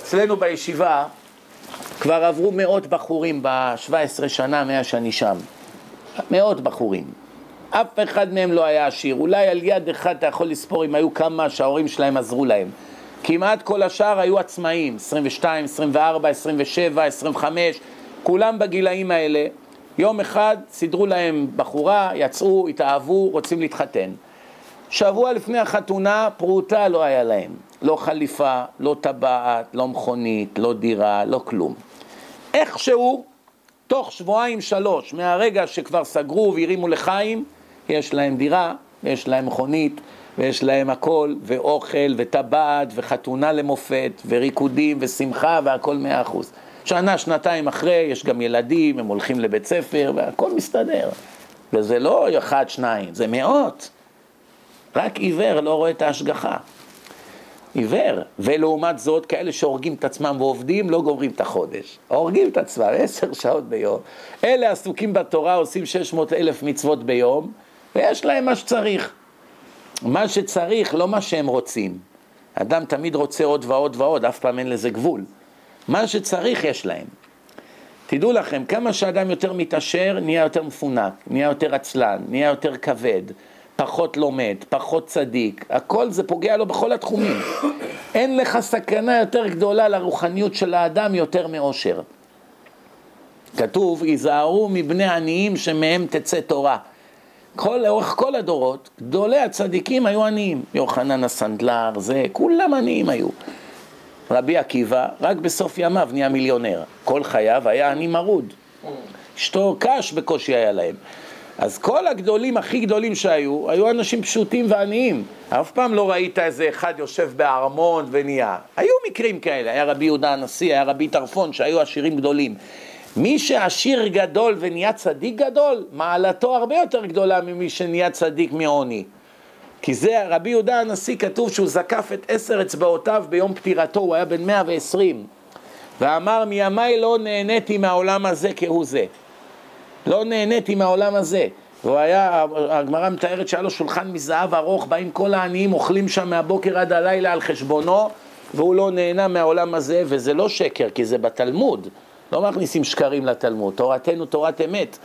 A: אצלנו בישיבה כבר עברו מאות בחורים ב-17 שנה מאז שאני שם. מאות בחורים. אף אחד מהם לא היה עשיר. אולי על יד אחד אתה יכול לספור אם היו כמה שההורים שלהם עזרו להם. כמעט כל השאר היו עצמאים, 22, 24, 27, 25, כולם בגילאים האלה. יום אחד סידרו להם בחורה, יצאו, התאהבו, רוצים להתחתן. שבוע לפני החתונה, פרוטה לא היה להם. לא חליפה, לא טבעת, לא מכונית, לא דירה, לא כלום. איכשהו, תוך שבועיים שלוש, מהרגע שכבר סגרו והרימו לחיים, יש להם דירה, יש להם מכונית, ויש להם הכל, ואוכל, וטבעת, וחתונה למופת, וריקודים, ושמחה, והכל מאה אחוז. שנה, שנתיים אחרי, יש גם ילדים, הם הולכים לבית ספר, והכל מסתדר. וזה לא אחד, שניים, זה מאות. רק עיוור לא רואה את ההשגחה. עיוור. ולעומת זאת, כאלה שהורגים את עצמם ועובדים, לא גומרים את החודש. הורגים את עצמם עשר שעות ביום. אלה עסוקים בתורה, עושים 600 אלף מצוות ביום, ויש להם מה שצריך. מה שצריך, לא מה שהם רוצים. אדם תמיד רוצה עוד ועוד ועוד, אף פעם אין לזה גבול. מה שצריך יש להם. תדעו לכם, כמה שאדם יותר מתעשר, נהיה יותר מפונק, נהיה יותר עצלן, נהיה יותר כבד, פחות לומד, פחות צדיק, הכל זה פוגע לו בכל התחומים. [COUGHS] אין לך סכנה יותר גדולה לרוחניות של האדם יותר מאושר. כתוב, היזהרו מבני עניים שמהם תצא תורה. כל, לאורך כל הדורות, גדולי הצדיקים היו עניים. יוחנן הסנדלר, זה, כולם עניים היו. רבי עקיבא, רק בסוף ימיו נהיה מיליונר. כל חייו היה עני מרוד. אשתו קש בקושי היה להם. אז כל הגדולים הכי גדולים שהיו, היו אנשים פשוטים ועניים. אף פעם לא ראית איזה אחד יושב בארמון ונהיה. היו מקרים כאלה, היה רבי יהודה הנשיא, היה רבי טרפון, שהיו עשירים גדולים. מי שעשיר גדול ונהיה צדיק גדול, מעלתו הרבה יותר גדולה ממי שנהיה צדיק מעוני. כי זה, רבי יהודה הנשיא כתוב שהוא זקף את עשר אצבעותיו ביום פטירתו, הוא היה בן 120, ואמר מימיי לא נהניתי מהעולם הזה כהוא זה. לא נהניתי מהעולם הזה. והוא היה, הגמרא מתארת שהיה לו שולחן מזהב ארוך, באים כל העניים, אוכלים שם מהבוקר עד הלילה על חשבונו, והוא לא נהנה מהעולם הזה, וזה לא שקר, כי זה בתלמוד. לא מכניסים שקרים לתלמוד, תורתנו תורת אמת.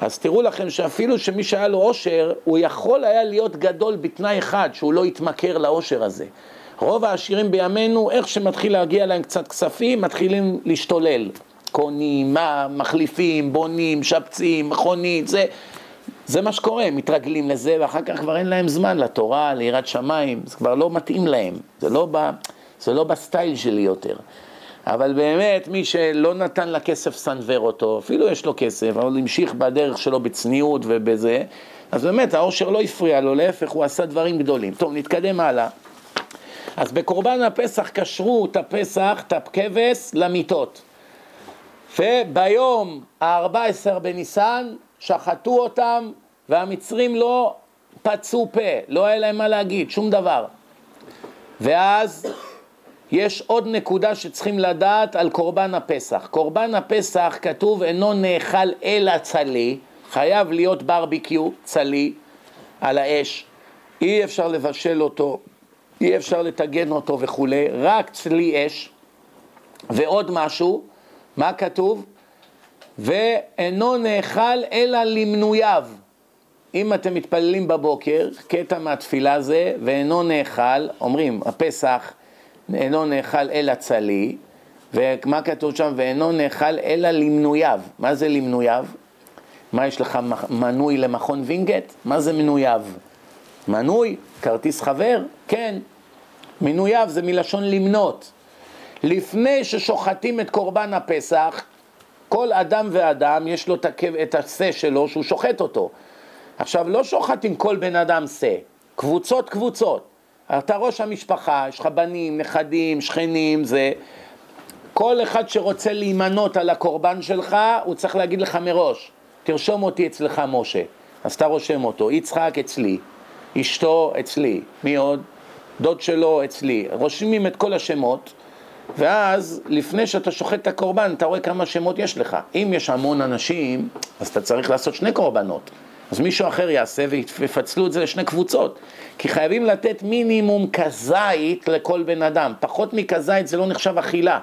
A: אז תראו לכם שאפילו שמי שהיה לו עושר, הוא יכול היה להיות גדול בתנאי אחד, שהוא לא יתמכר לעושר הזה. רוב העשירים בימינו, איך שמתחיל להגיע להם קצת כספים, מתחילים להשתולל. קונים, מה, מחליפים, בונים, שפצים, מכונית, זה, זה מה שקורה, מתרגלים לזה, ואחר כך כבר אין להם זמן לתורה, ליראת שמיים, זה כבר לא מתאים להם, זה לא, ב, זה לא בסטייל שלי יותר. אבל באמת, מי שלא נתן לכסף סנוור אותו, אפילו יש לו כסף, אבל המשיך בדרך שלו בצניעות ובזה, אז באמת העושר לא הפריע לו, להפך, הוא עשה דברים גדולים. טוב, נתקדם הלאה. אז בקורבן הפסח קשרו את הפסח, את הכבש, למיטות. וביום ה-14 בניסן שחטו אותם, והמצרים לא פצו פה, לא היה להם מה להגיד, שום דבר. ואז יש עוד נקודה שצריכים לדעת על קורבן הפסח. קורבן הפסח כתוב אינו נאכל אלא צלי, חייב להיות ברביקיו, צלי, על האש, אי אפשר לבשל אותו, אי אפשר לטגן אותו וכולי, רק צלי אש. ועוד משהו, מה כתוב? ואינו נאכל אלא למנוייו. אם אתם מתפללים בבוקר, קטע מהתפילה זה, ואינו נאכל, אומרים, הפסח אינו נאכל אלא צלי, ומה כתוב שם? ואינו נאכל אלא למנוייו. מה זה למנוייו? מה יש לך מנוי למכון וינגייט? מה זה מנוייו? מנוי, כרטיס חבר? כן. מנוייו זה מלשון למנות. לפני ששוחטים את קורבן הפסח, כל אדם ואדם יש לו את השה שלו שהוא שוחט אותו. עכשיו, לא שוחטים כל בן אדם שא, קבוצות קבוצות. אתה ראש המשפחה, יש לך בנים, נכדים, שכנים, זה... כל אחד שרוצה להימנות על הקורבן שלך, הוא צריך להגיד לך מראש, תרשום אותי אצלך משה. אז אתה רושם אותו, יצחק אצלי, אשתו אצלי, מי עוד? דוד שלו אצלי. רושמים את כל השמות, ואז לפני שאתה שוחט את הקורבן, אתה רואה כמה שמות יש לך. אם יש המון אנשים, אז אתה צריך לעשות שני קורבנות. אז מישהו אחר יעשה ויפצלו את זה לשני קבוצות. כי חייבים לתת מינימום כזית לכל בן אדם. פחות מכזית זה לא נחשב אכילה.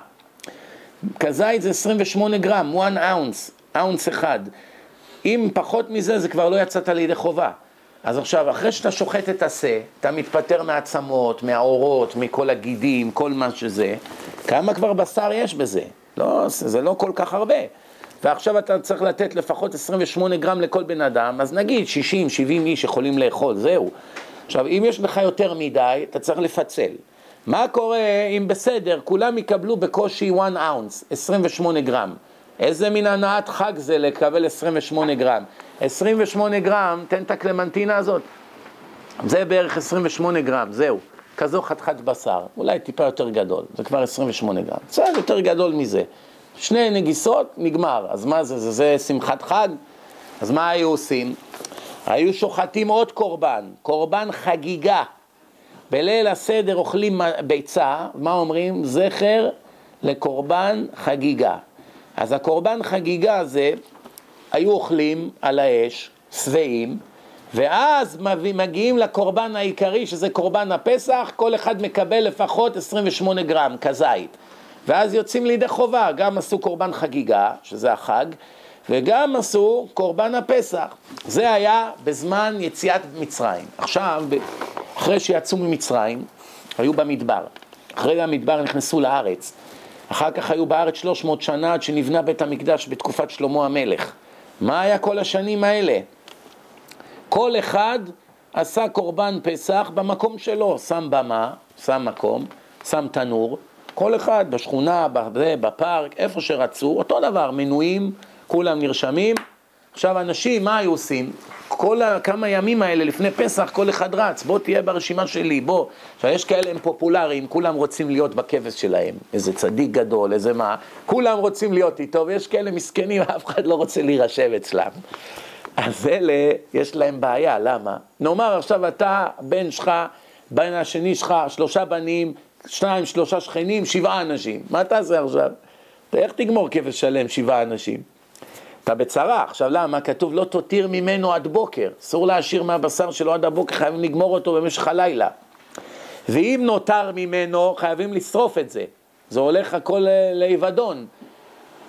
A: כזית זה 28 גרם, 1 אונס, אונס אחד. אם פחות מזה, זה כבר לא יצאת לידי חובה. אז עכשיו, אחרי שאתה שוחט את השה, אתה מתפטר מהעצמות, מהאורות, מכל הגידים, כל מה שזה, כמה כבר בשר יש בזה? לא, זה לא כל כך הרבה. ועכשיו אתה צריך לתת לפחות 28 גרם לכל בן אדם, אז נגיד 60, 70 איש יכולים לאכול, זהו. עכשיו, אם יש לך יותר מדי, אתה צריך לפצל. מה קורה אם בסדר, כולם יקבלו בקושי 1 אונס, 28 גרם. איזה מין הנעת חג זה לקבל 28 גרם? 28 גרם, תן את הקלמנטינה הזאת. זה בערך 28 גרם, זהו. כזו חתיכת בשר, אולי טיפה יותר גדול, זה כבר 28 גרם. בסדר, יותר גדול מזה. שני נגיסות, נגמר. אז מה זה, זה, זה שמחת חג? אז מה היו עושים? היו שוחטים עוד קורבן, קורבן חגיגה. בליל הסדר אוכלים ביצה, מה אומרים? זכר לקורבן חגיגה. אז הקורבן חגיגה הזה, היו אוכלים על האש, שבעים, ואז מגיעים לקורבן העיקרי, שזה קורבן הפסח, כל אחד מקבל לפחות 28 גרם כזית. ואז יוצאים לידי חובה, גם עשו קורבן חגיגה, שזה החג, וגם עשו קורבן הפסח. זה היה בזמן יציאת מצרים. עכשיו, אחרי שיצאו ממצרים, היו במדבר. אחרי המדבר נכנסו לארץ. אחר כך היו בארץ 300 שנה עד שנבנה בית המקדש בתקופת שלמה המלך. מה היה כל השנים האלה? כל אחד עשה קורבן פסח במקום שלו, שם במה, שם מקום, שם תנור, כל אחד בשכונה, בפארק, איפה שרצו, אותו דבר, מנויים, כולם נרשמים. עכשיו אנשים, מה היו עושים? כל כמה ימים האלה לפני פסח, כל אחד רץ, בוא תהיה ברשימה שלי, בוא. עכשיו, יש כאלה הם פופולריים, כולם רוצים להיות בכבש שלהם. איזה צדיק גדול, איזה מה, כולם רוצים להיות איתו, ויש כאלה מסכנים, [LAUGHS] אף אחד לא רוצה להירשם אצלם. אז אלה, יש להם בעיה, למה? נאמר עכשיו אתה, בן שלך, בן השני שלך, שלושה בנים, שניים, שלושה שכנים, שבעה אנשים. מה תעשה עכשיו? איך תגמור כבש שלם, שבעה אנשים? אתה בצרה. עכשיו למה? כתוב לא תותיר ממנו עד בוקר. אסור להשאיר מהבשר שלו עד הבוקר, חייבים לגמור אותו במשך הלילה. ואם נותר ממנו, חייבים לשרוף את זה. זה הולך הכל לאבדון.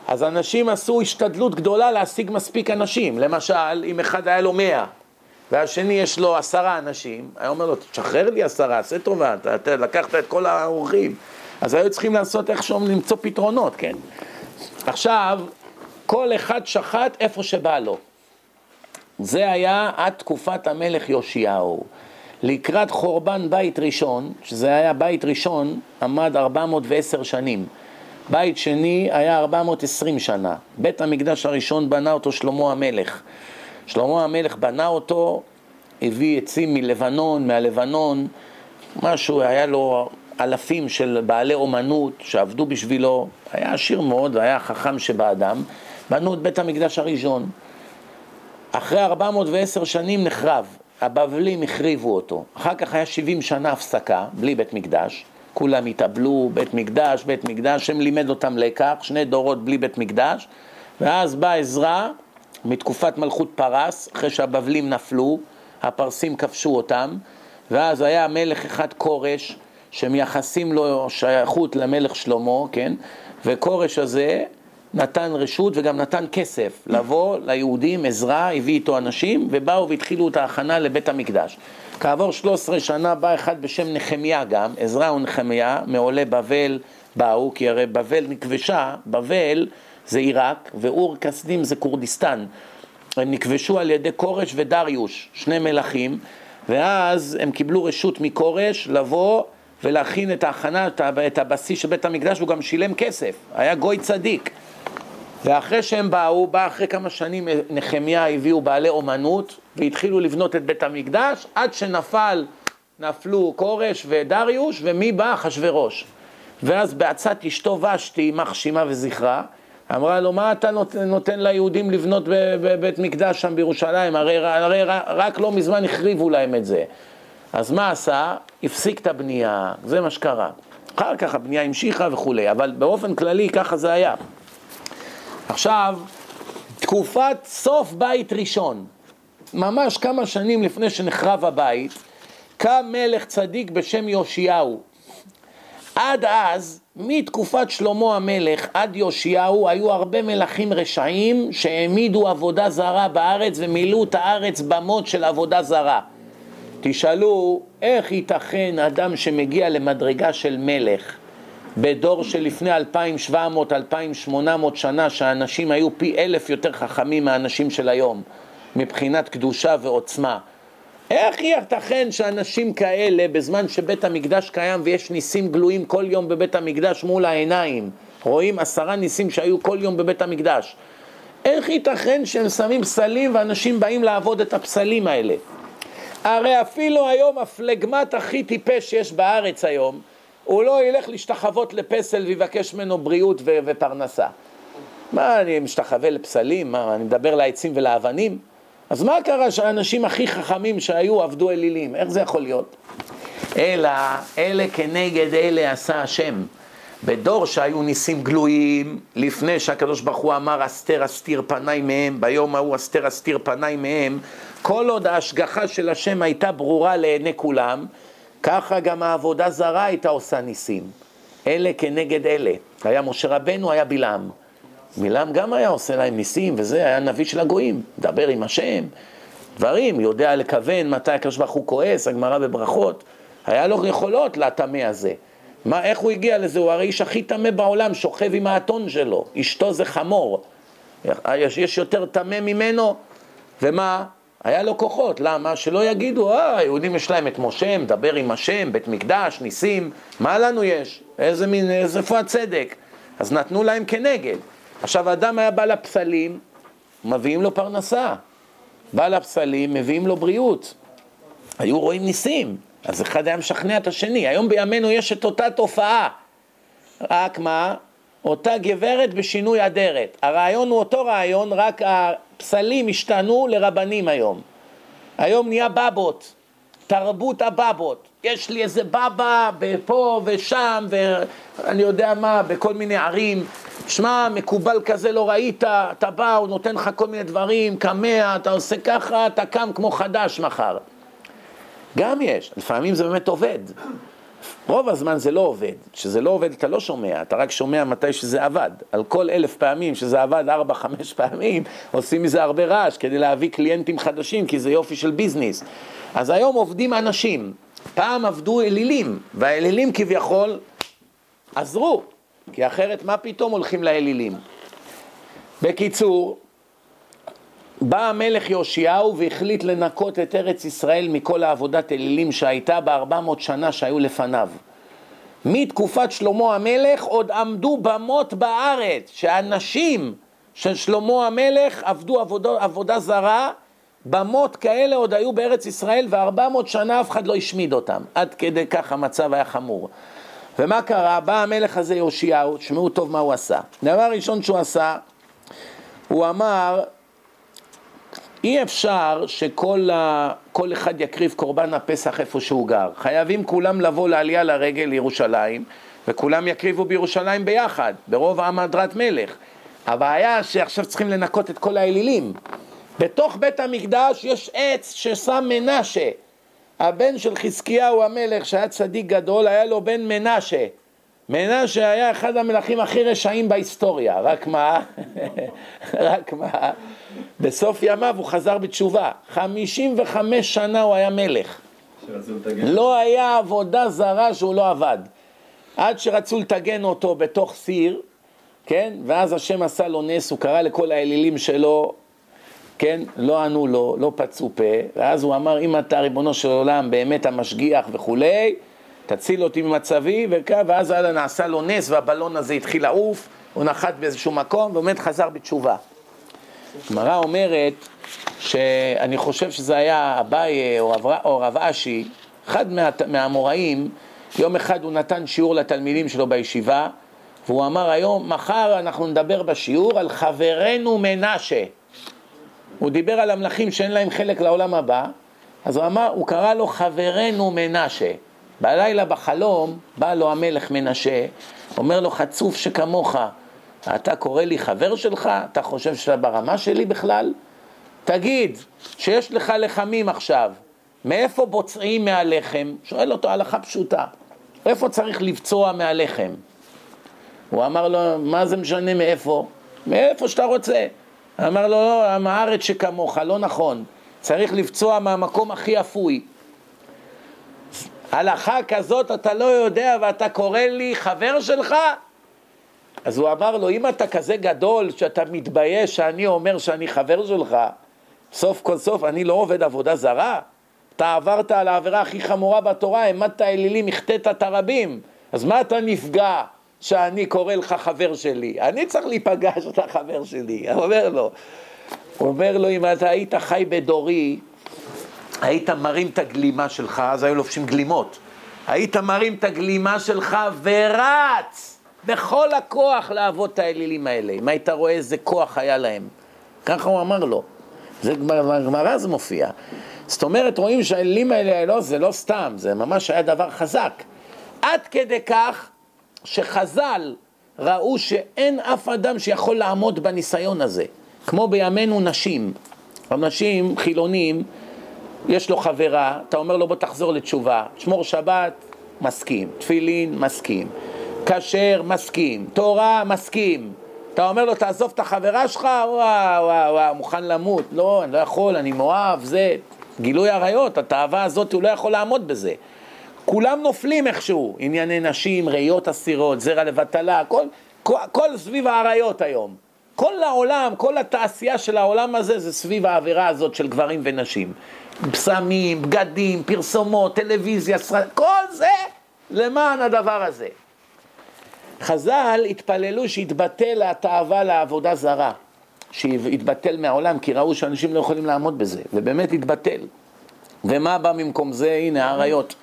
A: אז אנשים עשו השתדלות גדולה להשיג מספיק אנשים. למשל, אם אחד היה לו מאה, והשני יש לו עשרה אנשים, היה אומר לו, תשחרר לי עשרה, עשה טובה, אתה, אתה לקחת את כל האורחים. אז היו צריכים לעשות איכשהו, למצוא פתרונות, כן? עכשיו, כל אחד שחט איפה שבא לו. זה היה עד תקופת המלך יאשיהו. לקראת חורבן בית ראשון, שזה היה בית ראשון, עמד 410 שנים. בית שני היה 420 שנה. בית המקדש הראשון בנה אותו שלמה המלך. שלמה המלך בנה אותו, הביא עצים מלבנון, מהלבנון, משהו, היה לו אלפים של בעלי אומנות שעבדו בשבילו, היה עשיר מאוד והיה חכם שבאדם, בנו את בית המקדש הראשון. אחרי 410 שנים נחרב, הבבלים החריבו אותו. אחר כך היה 70 שנה הפסקה, בלי בית מקדש. כולם התאבלו, בית מקדש, בית מקדש, הם לימד אותם לקח, שני דורות בלי בית מקדש, ואז בא עזרא מתקופת מלכות פרס, אחרי שהבבלים נפלו, הפרסים כבשו אותם, ואז היה מלך אחד כורש, שמייחסים לו שייכות למלך שלמה, כן? וכורש הזה נתן רשות וגם נתן כסף לבוא ליהודים, עזרא, הביא איתו אנשים, ובאו והתחילו את ההכנה לבית המקדש. כעבור 13 שנה בא אחד בשם נחמיה גם, עזרא ונחמיה, מעולי בבל באו, כי הרי בבל נכבשה, בבל זה עיראק, ואור כסדים זה כורדיסטן. הם נכבשו על ידי כורש ודריוש, שני מלכים, ואז הם קיבלו רשות מכורש לבוא ולהכין את ההכנה, את הבסיס של בית המקדש, הוא גם שילם כסף, היה גוי צדיק. ואחרי שהם באו, בא אחרי כמה שנים נחמיה הביאו בעלי אומנות והתחילו לבנות את בית המקדש עד שנפל, נפלו כורש ודריוש ומי בא? אחשורוש. ואז בעצת אשתו ושתי, יימח שמה וזכרה, אמרה לו, מה אתה נותן, ליהודים לבנות בבית מקדש שם בירושלים? הרי, הרי רק לא מזמן החריבו להם את זה. אז מה עשה? הפסיק את הבנייה, זה מה שקרה. אחר כך הבנייה המשיכה וכולי, אבל באופן כללי ככה זה היה. עכשיו, תקופת סוף בית ראשון, ממש כמה שנים לפני שנחרב הבית, קם מלך צדיק בשם יאשיהו. עד אז, מתקופת שלמה המלך עד יאשיהו, היו הרבה מלכים רשעים שהעמידו עבודה זרה בארץ ומילאו את הארץ במות של עבודה זרה. תשאלו, איך ייתכן אדם שמגיע למדרגה של מלך בדור שלפני 2,700-2,800 שנה, שהאנשים היו פי אלף יותר חכמים מהאנשים של היום, מבחינת קדושה ועוצמה. איך ייתכן שאנשים כאלה, בזמן שבית המקדש קיים ויש ניסים גלויים כל יום בבית המקדש מול העיניים, רואים עשרה ניסים שהיו כל יום בבית המקדש, איך ייתכן שהם שמים פסלים ואנשים באים לעבוד את הפסלים האלה? הרי אפילו היום הפלגמט הכי טיפש שיש בארץ היום, הוא לא ילך להשתחוות לפסל ויבקש ממנו בריאות ו- ופרנסה. מה, אני משתחווה לפסלים? מה, אני מדבר לעצים ולאבנים? אז מה קרה שהאנשים הכי חכמים שהיו עבדו אלילים? איך זה יכול להיות? אלא, אלה כנגד אלה עשה השם. בדור שהיו ניסים גלויים, לפני שהקדוש ברוך הוא אמר אסתר אסתיר פניי מהם, ביום ההוא אסתר אסתיר פניי מהם, כל עוד ההשגחה של השם הייתה ברורה לעיני כולם, ככה גם העבודה זרה הייתה עושה ניסים. אלה כנגד אלה. היה משה רבנו, היה בלעם. בלעם גם היה עושה להם ניסים, וזה היה נביא של הגויים, מדבר עם השם, דברים, יודע לכוון מתי הקדוש ברוך הוא כועס, הגמרא בברכות. היה לו יכולות לטמא הזה. מה, איך הוא הגיע לזה? הוא הרי איש הכי טמא בעולם, שוכב עם האתון שלו, אשתו זה חמור. יש, יש יותר טמא ממנו, ומה? היה לו כוחות, למה? שלא יגידו, אה, היהודים יש להם את משה, מדבר עם השם, בית מקדש, ניסים, מה לנו יש? איזה מין, איפה הצדק? אז נתנו להם כנגד. עכשיו, אדם היה בא לפסלים, מביאים לו פרנסה. בא לפסלים, מביאים לו בריאות. היו רואים ניסים, אז אחד היה משכנע את השני. היום בימינו יש את אותה תופעה, רק מה? אותה גברת בשינוי אדרת. הרעיון הוא אותו רעיון, רק הפסלים השתנו לרבנים היום. היום נהיה בבות, תרבות הבבות. יש לי איזה בבא פה ושם, ואני יודע מה, בכל מיני ערים. שמע, מקובל כזה לא ראית, אתה בא, הוא נותן לך כל מיני דברים, קמע, אתה עושה ככה, אתה קם כמו חדש מחר. גם יש, לפעמים זה באמת עובד. רוב הזמן זה לא עובד. כשזה לא עובד אתה לא שומע, אתה רק שומע מתי שזה עבד. על כל אלף פעמים שזה עבד ארבע, חמש פעמים, עושים מזה הרבה רעש כדי להביא קליינטים חדשים, כי זה יופי של ביזנס. אז היום עובדים אנשים. פעם עבדו אלילים, והאלילים כביכול עזרו, כי אחרת מה פתאום הולכים לאלילים? בקיצור, בא המלך יאשיהו והחליט לנקות את ארץ ישראל מכל העבודת אלילים שהייתה בארבע מאות שנה שהיו לפניו. מתקופת שלמה המלך עוד עמדו במות בארץ, שאנשים של שלמה המלך עבדו עבודו, עבודה זרה, במות כאלה עוד היו בארץ ישראל וארבע מאות שנה אף אחד לא השמיד אותם. עד כדי כך המצב היה חמור. ומה קרה? בא המלך הזה יאשיהו, תשמעו טוב מה הוא עשה. דבר ראשון שהוא עשה, הוא אמר אי אפשר שכל ה... אחד יקריב קורבן הפסח איפה שהוא גר. חייבים כולם לבוא לעלייה לרגל לירושלים, וכולם יקריבו בירושלים ביחד, ברוב עם הדרת מלך. הבעיה שעכשיו צריכים לנקות את כל האלילים. בתוך בית המקדש יש עץ ששם מנשה. הבן של חזקיהו המלך, שהיה צדיק גדול, היה לו בן מנשה. מנשה היה אחד המלכים הכי רשעים בהיסטוריה, רק מה? [LAUGHS] רק מה? בסוף ימיו הוא חזר בתשובה. 55 שנה הוא היה מלך. לא היה עבודה זרה שהוא לא עבד. עד שרצו לטגן אותו בתוך סיר, כן? ואז השם עשה לו נס, הוא קרא לכל האלילים שלו, כן? לא ענו לו, לא פצו פה, ואז הוא אמר, אם אתה ריבונו של עולם באמת המשגיח וכולי, תציל אותי ממצבי, ואז נעשה לו נס והבלון הזה התחיל לעוף, הוא נחת באיזשהו מקום, ובאמת חזר בתשובה. הגמרא אומרת שאני חושב שזה היה אביי או רב אשי, אחד מה, מהאמוראים, יום אחד הוא נתן שיעור לתלמידים שלו בישיבה, והוא אמר היום, מחר אנחנו נדבר בשיעור על חברנו מנשה. הוא דיבר על המלכים שאין להם חלק לעולם הבא, אז הוא אמר, הוא קרא לו חברנו מנשה. בלילה בחלום בא לו המלך מנשה, אומר לו חצוף שכמוך, אתה קורא לי חבר שלך? אתה חושב שאתה ברמה שלי בכלל? תגיד, שיש לך לחמים עכשיו, מאיפה בוצעים מהלחם? שואל אותו הלכה פשוטה. איפה צריך לבצוע מהלחם? הוא אמר לו, מה זה משנה מאיפה? מאיפה שאתה רוצה. אמר לו, לא, מהארץ שכמוך, לא נכון. צריך לבצוע מהמקום הכי אפוי. הלכה כזאת אתה לא יודע ואתה קורא לי חבר שלך? אז הוא אמר לו, אם אתה כזה גדול שאתה מתבייש שאני אומר שאני חבר שלך, סוף כל סוף אני לא עובד עבודה זרה? אתה עברת על העבירה הכי חמורה בתורה, העמדת אלילים, החטאת את הרבים. אז מה אתה נפגע שאני קורא לך חבר שלי? אני צריך להיפגע שאתה חבר שלי. הוא [LAUGHS] אומר לו, הוא אומר לו, אם אתה היית חי בדורי, היית מרים את הגלימה שלך, אז היו לובשים גלימות. היית מרים את הגלימה שלך ורץ בכל הכוח לעבוד את האלילים האלה. אם היית רואה איזה כוח היה להם. ככה הוא אמר לו. זה בגמרא זה מופיע. זאת אומרת, רואים שהאלילים האלה, לא, זה לא סתם, זה ממש היה דבר חזק. עד כדי כך שחז"ל ראו שאין אף אדם שיכול לעמוד בניסיון הזה. כמו בימינו נשים. אנשים חילונים, יש לו חברה, אתה אומר לו בוא תחזור לתשובה, שמור שבת, מסכים, תפילין, מסכים, כשר, מסכים, תורה, מסכים. אתה אומר לו תעזוב את החברה שלך, וואו, וואו, וואו, מוכן למות, לא, אני לא יכול, אני מאוהב, זה, גילוי עריות, התאווה הזאת, הוא לא יכול לעמוד בזה. כולם נופלים איכשהו, ענייני נשים, ראיות אסירות, זרע לבטלה, הכל, כל, סביב האריות היום. כל העולם, כל התעשייה של העולם הזה זה סביב העבירה הזאת של גברים ונשים. בשמים, בגדים, פרסומות, טלוויזיה, סרט, כל זה למען הדבר הזה. חז"ל התפללו שיתבטל התאווה לעבודה זרה, שיתבטל מהעולם, כי ראו שאנשים לא יכולים לעמוד בזה, ובאמת התבטל. ומה בא במקום זה? הנה, האריות.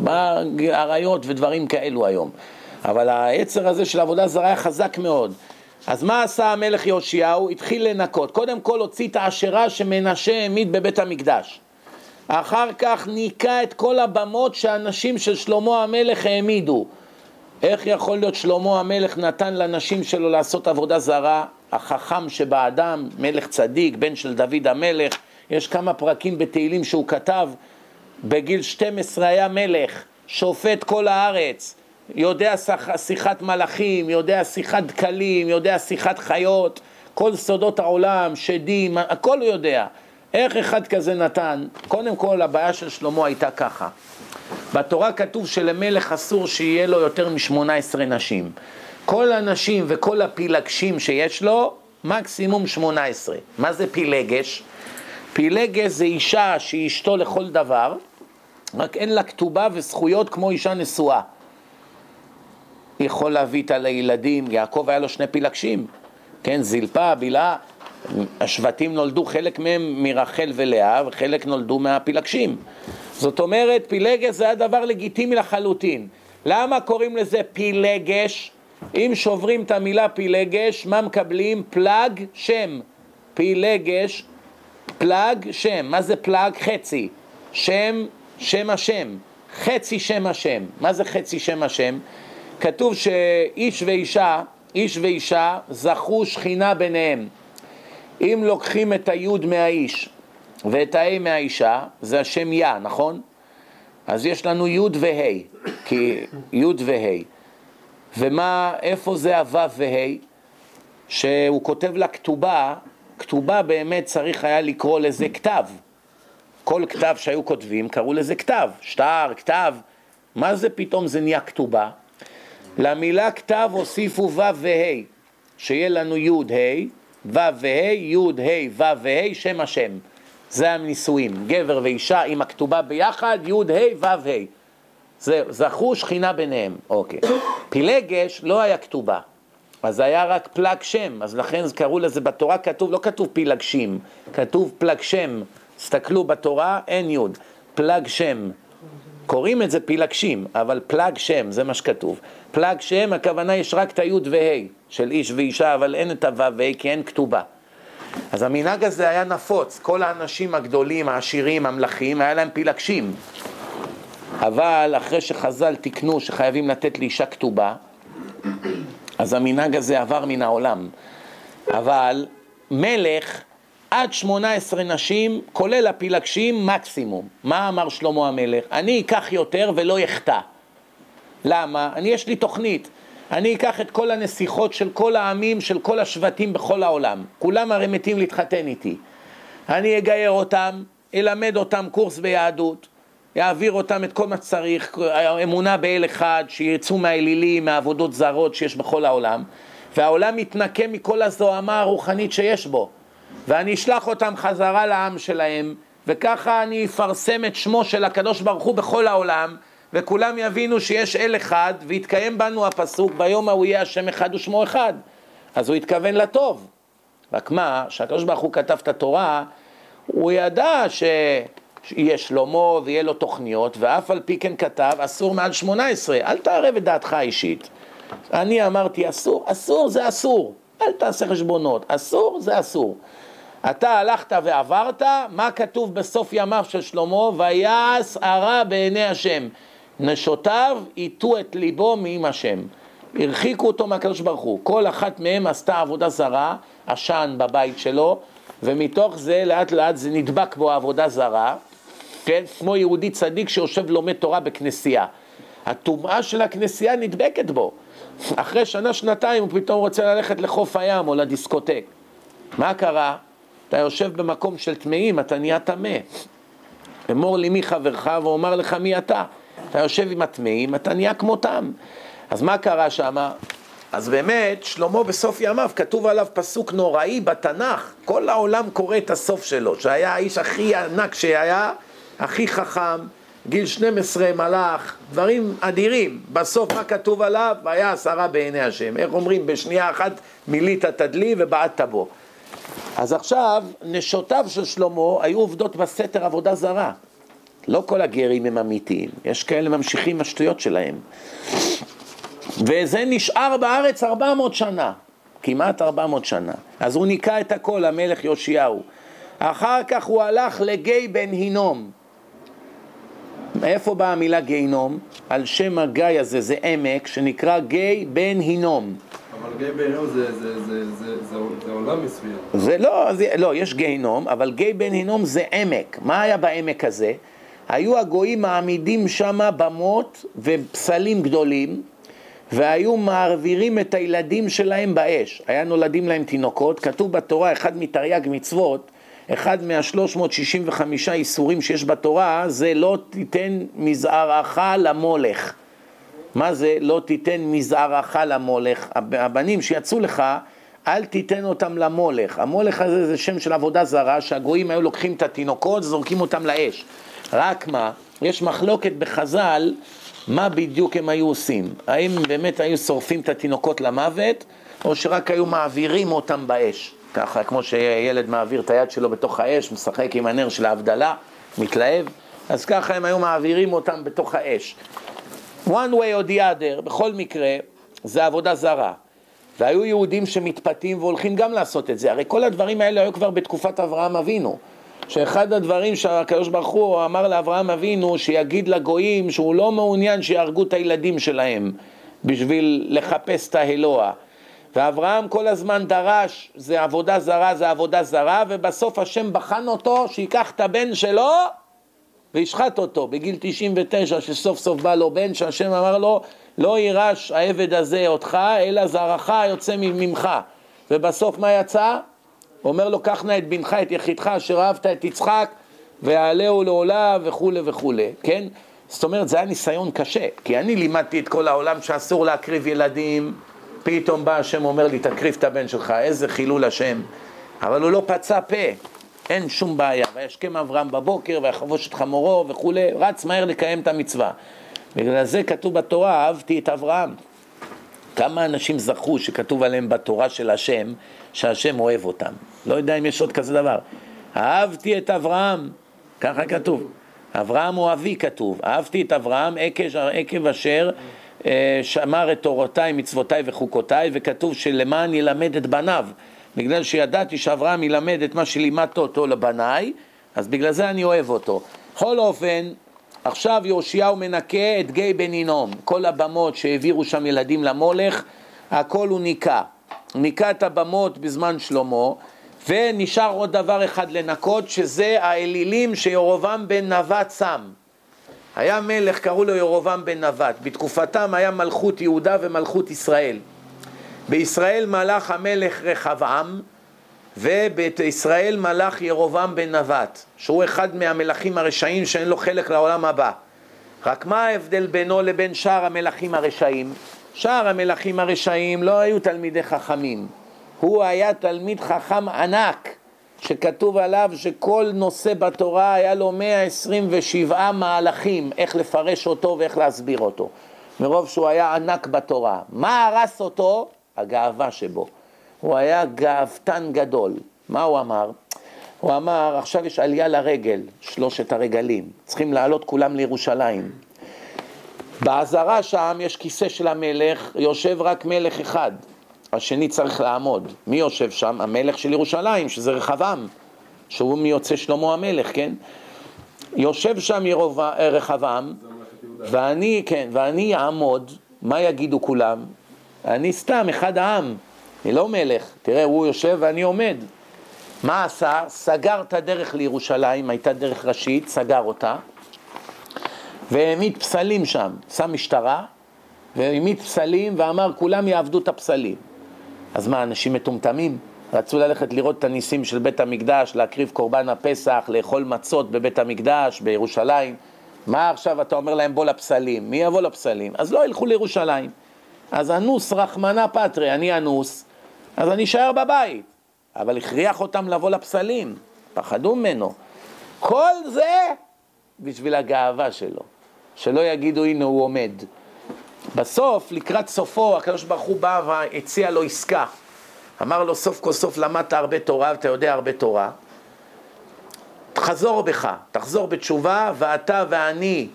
A: בא אריות ודברים כאלו היום. אבל העצר הזה של עבודה זרה היה חזק מאוד. אז מה עשה המלך יאשיהו? התחיל לנקות. קודם כל הוציא את העשרה שמנשה העמיד בבית המקדש. אחר כך ניקה את כל הבמות שהנשים של שלמה המלך העמידו. איך יכול להיות שלמה המלך נתן לנשים שלו לעשות עבודה זרה? החכם שבאדם, מלך צדיק, בן של דוד המלך, יש כמה פרקים בתהילים שהוא כתב, בגיל 12 היה מלך, שופט כל הארץ, יודע שיחת מלאכים, יודע שיחת דקלים, יודע שיחת חיות, כל סודות העולם, שדים, הכל הוא יודע. איך אחד כזה נתן? קודם כל הבעיה של שלמה הייתה ככה. בתורה כתוב שלמלך אסור שיהיה לו יותר מ-18 נשים. כל הנשים וכל הפילגשים שיש לו, מקסימום 18. מה זה פילגש? פילגש זה אישה שהיא אשתו לכל דבר, רק אין לה כתובה וזכויות כמו אישה נשואה. יכול להביא איתה לילדים, יעקב היה לו שני פילגשים, כן, זלפה, בלעה, השבטים נולדו, חלק מהם מרחל ולאה, וחלק נולדו מהפילגשים. זאת אומרת, פילגש זה הדבר לגיטימי לחלוטין. למה קוראים לזה פילגש? אם שוברים את המילה פילגש, מה מקבלים? פלאג שם. פילגש, פלאג שם. מה זה פלאג? חצי. שם, שם השם. חצי שם השם. מה זה חצי שם השם? כתוב שאיש ואישה, איש ואישה זכו שכינה ביניהם. אם לוקחים את היוד מהאיש ואת הה' מהאישה, זה השם יה, נכון? אז יש לנו יוד וה', כי יוד וה'. ומה, איפה זה הו' וה'? שהוא כותב לה כתובה, כתובה באמת צריך היה לקרוא לזה כתב. כל כתב שהיו כותבים קראו לזה כתב, שטר, כתב. מה זה פתאום זה נהיה כתובה? למילה כתב הוסיפו ו' וה', שיהיה לנו י' ה', ו' וה', י' ה', ו' וה', שם השם. זה הנישואים, גבר ואישה עם הכתובה ביחד, י' ה', ו' ה'. זה, זכו שכינה ביניהם, אוקיי. פילגש לא היה כתובה, אז היה רק פלג שם, אז לכן קראו לזה, בתורה כתוב, לא כתוב פילגשים, כתוב פלג שם. תסתכלו בתורה, אין י', פלג שם. קוראים את זה פילגשים, אבל פלג שם, זה מה שכתוב. פלג שם, הכוונה יש רק את היוד וה' של איש ואישה, אבל אין את הו' וה' כי אין כתובה. אז המנהג הזה היה נפוץ, כל האנשים הגדולים, העשירים, המלכים, היה להם פילגשים. אבל אחרי שחז"ל תיקנו שחייבים לתת לאישה כתובה, אז המנהג הזה עבר מן העולם. אבל מלך עד 18 נשים, כולל הפילגשים, מקסימום. מה אמר שלמה המלך? אני אקח יותר ולא אחטא. למה? אני, יש לי תוכנית. אני אקח את כל הנסיכות של כל העמים, של כל השבטים בכל העולם. כולם הרי מתים להתחתן איתי. אני אגייר אותם, אלמד אותם קורס ביהדות, יעביר אותם את כל מה שצריך, אמונה באל אחד, שיצאו מהאלילים, מהעבודות זרות שיש בכל העולם, והעולם יתנקה מכל הזוהמה הרוחנית שיש בו. ואני אשלח אותם חזרה לעם שלהם, וככה אני אפרסם את שמו של הקדוש ברוך הוא בכל העולם, וכולם יבינו שיש אל אחד, ויתקיים בנו הפסוק, ביום ההוא יהיה השם אחד ושמו אחד. אז הוא התכוון לטוב. רק מה, כשהקדוש ברוך הוא כתב את התורה, הוא ידע שיהיה שלמה ויהיה לו תוכניות, ואף על פי כן כתב, אסור מעל שמונה עשרה, אל תערב את דעתך האישית. אני אמרתי אסור, אסור זה אסור, אל תעשה חשבונות, אסור זה אסור. אתה הלכת ועברת, מה כתוב בסוף ימיו של שלמה? ויעש הרע בעיני השם. נשותיו הטו את ליבו מעם השם. הרחיקו אותו מהקדוש ברוך הוא. כל אחת מהם עשתה עבודה זרה, עשן בבית שלו, ומתוך זה לאט לאט זה נדבק בו עבודה זרה, כן? כמו יהודי צדיק שיושב לומד תורה בכנסייה. הטומאה של הכנסייה נדבקת בו. אחרי שנה, שנתיים הוא פתאום רוצה ללכת לחוף הים או לדיסקוטק. מה קרה? אתה יושב במקום של טמאים, אתה נהיה טמא. אמור לי מי חברך ואומר לך מי אתה. אתה יושב עם הטמאים, אתה נהיה כמותם. אז מה קרה שם? אז באמת, שלמה בסוף ימיו, כתוב עליו פסוק נוראי בתנ"ך, כל העולם קורא את הסוף שלו, שהיה האיש הכי ענק שהיה, הכי חכם, גיל 12 מלאך, דברים אדירים. בסוף מה כתוב עליו? והיה עשרה בעיני השם. איך אומרים? בשנייה אחת מילאת תדלי ובעטת בו. אז עכשיו, נשותיו של שלמה היו עובדות בסתר עבודה זרה. לא כל הגרים הם אמיתיים, יש כאלה ממשיכים עם השטויות שלהם. וזה נשאר בארץ 400 שנה, כמעט 400 שנה. אז הוא ניקה את הכל, המלך יאשיהו. אחר כך הוא הלך לגיא בן הינום. מאיפה באה המילה גיהינום? על שם הגיא הזה, זה עמק שנקרא גיא בן הינום.
B: אבל גיא בן הינום זה, זה, זה, זה, זה, זה עולם מסוים.
A: זה לא, זה, לא, יש גיהינום, אבל גיא בן הינום זה עמק. מה היה בעמק הזה? היו הגויים מעמידים שם במות ופסלים גדולים, והיו מעבירים את הילדים שלהם באש. היה נולדים להם תינוקות, כתוב בתורה, אחד מתרי"ג מצוות, אחד מה-365 איסורים שיש בתורה, זה לא תיתן מזערך למולך. מה זה לא תיתן מזערך למולך? הבנים שיצאו לך, אל תיתן אותם למולך. המולך הזה זה שם של עבודה זרה, שהגויים היו לוקחים את התינוקות, זורקים אותם לאש. רק מה, יש מחלוקת בחז"ל מה בדיוק הם היו עושים. האם באמת היו שורפים את התינוקות למוות, או שרק היו מעבירים אותם באש. ככה, כמו שילד מעביר את היד שלו בתוך האש, משחק עם הנר של ההבדלה, מתלהב, אז ככה הם היו מעבירים אותם בתוך האש. One way or the other, בכל מקרה, זה עבודה זרה. והיו יהודים שמתפתים והולכים גם לעשות את זה. הרי כל הדברים האלה היו כבר בתקופת אברהם אבינו. שאחד הדברים שהקדוש ברוך הוא אמר לאברהם אבינו, שיגיד לגויים שהוא לא מעוניין שיהרגו את הילדים שלהם בשביל לחפש את האלוה. ואברהם כל הזמן דרש, זה עבודה זרה, זה עבודה זרה, ובסוף השם בחן אותו, שייקח את הבן שלו וישחט אותו בגיל 99, שסוף סוף בא לו בן, שהשם אמר לו, לא יירש העבד הזה אותך, אלא זרעך יוצא ממך. ובסוף מה יצא? אומר לו, קח נא את בנך, את יחידך, אשר אהבת את יצחק, ויעלהו לעולה וכולי וכולי, כן? זאת אומרת, זה היה ניסיון קשה, כי אני לימדתי את כל העולם שאסור להקריב ילדים, פתאום בא השם אומר לי, תקריב את הבן שלך, איזה חילול השם. אבל הוא לא פצע פה, אין שום בעיה. וישכם אברהם בבוקר, ויחבוש את חמורו וכולי, רץ מהר לקיים את המצווה. בגלל זה כתוב בתורה, אהבתי את אברהם. כמה אנשים זכו שכתוב עליהם בתורה של השם, שהשם אוהב אותם. לא יודע אם יש עוד כזה דבר. אהבתי את אברהם, ככה כתוב. אברהם הוא אבי כתוב. אהבתי את אברהם עקב אשר אה, שמר את תורותיי, מצוותיי וחוקותיי, וכתוב שלמען ילמד את בניו. בגלל שידעתי שאברהם ילמד את מה שלימדת אותו לבניי, אז בגלל זה אני אוהב אותו. בכל אופן, עכשיו יאשיהו מנקה את גיא בן הינום. כל הבמות שהעבירו שם ילדים למולך, הכל הוא ניקה. ניקה את הבמות בזמן שלמה, ונשאר עוד דבר אחד לנקות, שזה האלילים שירובעם בן נבט שם. היה מלך, קראו לו ירובעם בן נבט. בתקופתם היה מלכות יהודה ומלכות ישראל. בישראל מלך המלך רחבעם, ובישראל מלך ירובעם בן נבט, שהוא אחד מהמלכים הרשעים שאין לו חלק לעולם הבא. רק מה ההבדל בינו לבין שאר המלכים הרשעים? שאר המלכים הרשעים לא היו תלמידי חכמים. הוא היה תלמיד חכם ענק, שכתוב עליו שכל נושא בתורה היה לו 127 מהלכים איך לפרש אותו ואיך להסביר אותו. מרוב שהוא היה ענק בתורה. מה הרס אותו? הגאווה שבו. הוא היה גאוותן גדול. מה הוא אמר? הוא אמר, עכשיו יש עלייה לרגל, שלושת הרגלים, צריכים לעלות כולם לירושלים. בעזרה שם יש כיסא של המלך, יושב רק מלך אחד, השני צריך לעמוד. מי יושב שם? המלך של ירושלים, שזה רחבעם, שהוא מיוצא שלמה המלך, כן? יושב שם ירוב... רחבעם, ואני, כן, ואני אעמוד, מה יגידו כולם? אני סתם אחד העם, אני לא מלך. תראה, הוא יושב ואני עומד. מה עשה? סגר את הדרך לירושלים, הייתה דרך ראשית, סגר אותה, והעמיד פסלים שם, שם משטרה, והעמיד פסלים ואמר כולם יעבדו את הפסלים. אז מה, אנשים מטומטמים? רצו ללכת לראות את הניסים של בית המקדש, להקריב קורבן הפסח, לאכול מצות בבית המקדש, בירושלים. מה עכשיו אתה אומר להם בוא לפסלים? מי יבוא לפסלים? אז לא ילכו לירושלים. אז אנוס רחמנא פטרי, אני אנוס, אז אני אשאר בבית. אבל הכריח אותם לבוא לפסלים, פחדו ממנו. כל זה בשביל הגאווה שלו, שלא יגידו הנה הוא עומד. בסוף, לקראת סופו, הקדוש ברוך הוא בא והציע לו עסקה. אמר לו, סוף כל סוף למדת הרבה תורה ואתה יודע הרבה תורה. תחזור בך, תחזור בתשובה, ואתה ואני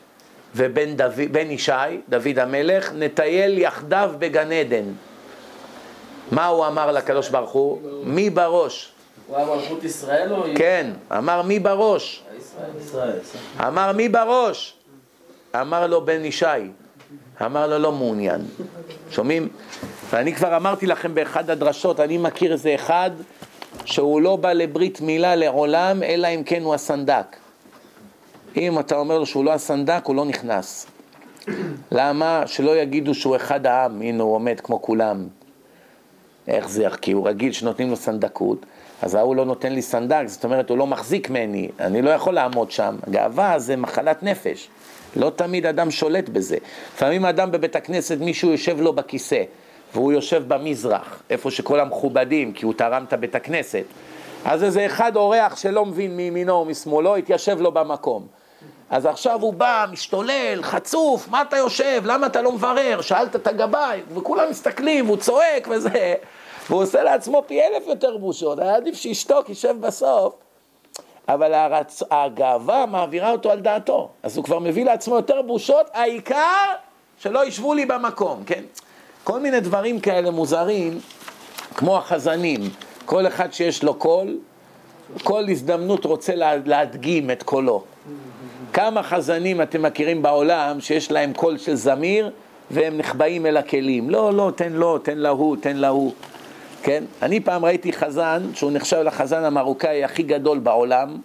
A: ובן דוד, בן ישי, דוד המלך, נטייל יחדיו בגן עדן. מה הוא אמר לקדוש ברוך הוא? מי בראש?
C: הוא היה מלכות ישראל או...
A: כן, אמר מי בראש? אמר מי בראש? אמר לו בן ישי. אמר לו לא מעוניין. שומעים? ואני כבר אמרתי לכם באחד הדרשות, אני מכיר איזה אחד שהוא לא בא לברית מילה לעולם, אלא אם כן הוא הסנדק. אם אתה אומר לו שהוא לא הסנדק, הוא לא נכנס. למה? שלא יגידו שהוא אחד העם, הנה הוא עומד כמו כולם. איך זה? כי הוא רגיל שנותנים לו סנדקות, אז ההוא לא נותן לי סנדק, זאת אומרת הוא לא מחזיק ממני, אני לא יכול לעמוד שם. גאווה זה מחלת נפש, לא תמיד אדם שולט בזה. לפעמים אדם בבית הכנסת, מישהו יושב לו בכיסא, והוא יושב במזרח, איפה שכל המכובדים, כי הוא תרם את הבית הכנסת. אז איזה אחד אורח שלא מבין מימינו ומשמאלו, התיישב לו במקום. אז עכשיו הוא בא, משתולל, חצוף, מה אתה יושב? למה אתה לא מברר? שאלת את הגבאי, וכולם מסתכלים, והוא צועק וזה, והוא עושה לעצמו פי אלף יותר בושות, היה עדיף שישתוק, יישב בסוף, אבל הרצ... הגאווה מעבירה אותו על דעתו, אז הוא כבר מביא לעצמו יותר בושות, העיקר שלא ישבו לי במקום, כן? כל מיני דברים כאלה מוזרים, כמו החזנים, כל אחד שיש לו קול, כל הזדמנות רוצה להדגים את קולו. כמה חזנים אתם מכירים בעולם שיש להם קול של זמיר והם נחבאים אל הכלים? לא, לא, תן לו, תן להוא, תן להוא. כן? אני פעם ראיתי חזן שהוא נחשב לחזן המרוקאי הכי גדול בעולם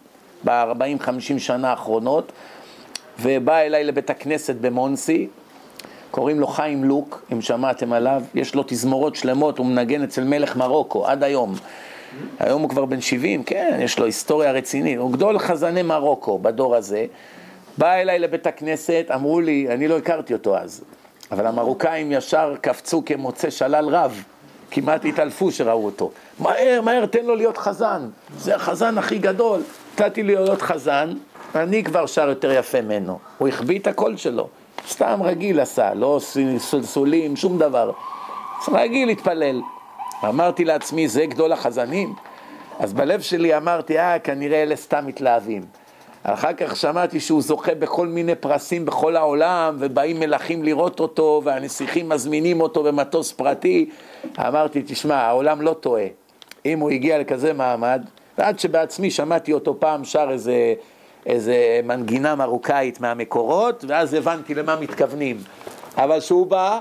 A: ב-40-50 שנה האחרונות ובא אליי לבית הכנסת במונסי קוראים לו חיים לוק, אם שמעתם עליו, יש לו תזמורות שלמות, הוא מנגן אצל מלך מרוקו עד היום. היום הוא כבר בן 70, כן, יש לו היסטוריה רצינית, הוא גדול חזני מרוקו בדור הזה. בא אליי לבית הכנסת, אמרו לי, אני לא הכרתי אותו אז, אבל המרוקאים ישר קפצו כמוצא שלל רב, כמעט התעלפו שראו אותו. מהר, מהר, תן לו להיות חזן, זה החזן הכי גדול. נתתי לי להיות חזן, אני כבר שר יותר יפה ממנו. הוא החביא את הקול שלו, סתם רגיל עשה, לא סולסולים, שום דבר. רגיל להתפלל. אמרתי לעצמי, זה גדול החזנים? אז בלב שלי אמרתי, אה, כנראה אלה סתם מתלהבים. אחר כך שמעתי שהוא זוכה בכל מיני פרסים בכל העולם, ובאים מלכים לראות אותו, והנסיכים מזמינים אותו במטוס פרטי. אמרתי, תשמע, העולם לא טועה. אם הוא הגיע לכזה מעמד, ועד שבעצמי שמעתי אותו פעם שר איזה, איזה מנגינה מרוקאית מהמקורות, ואז הבנתי למה מתכוונים. אבל כשהוא בא,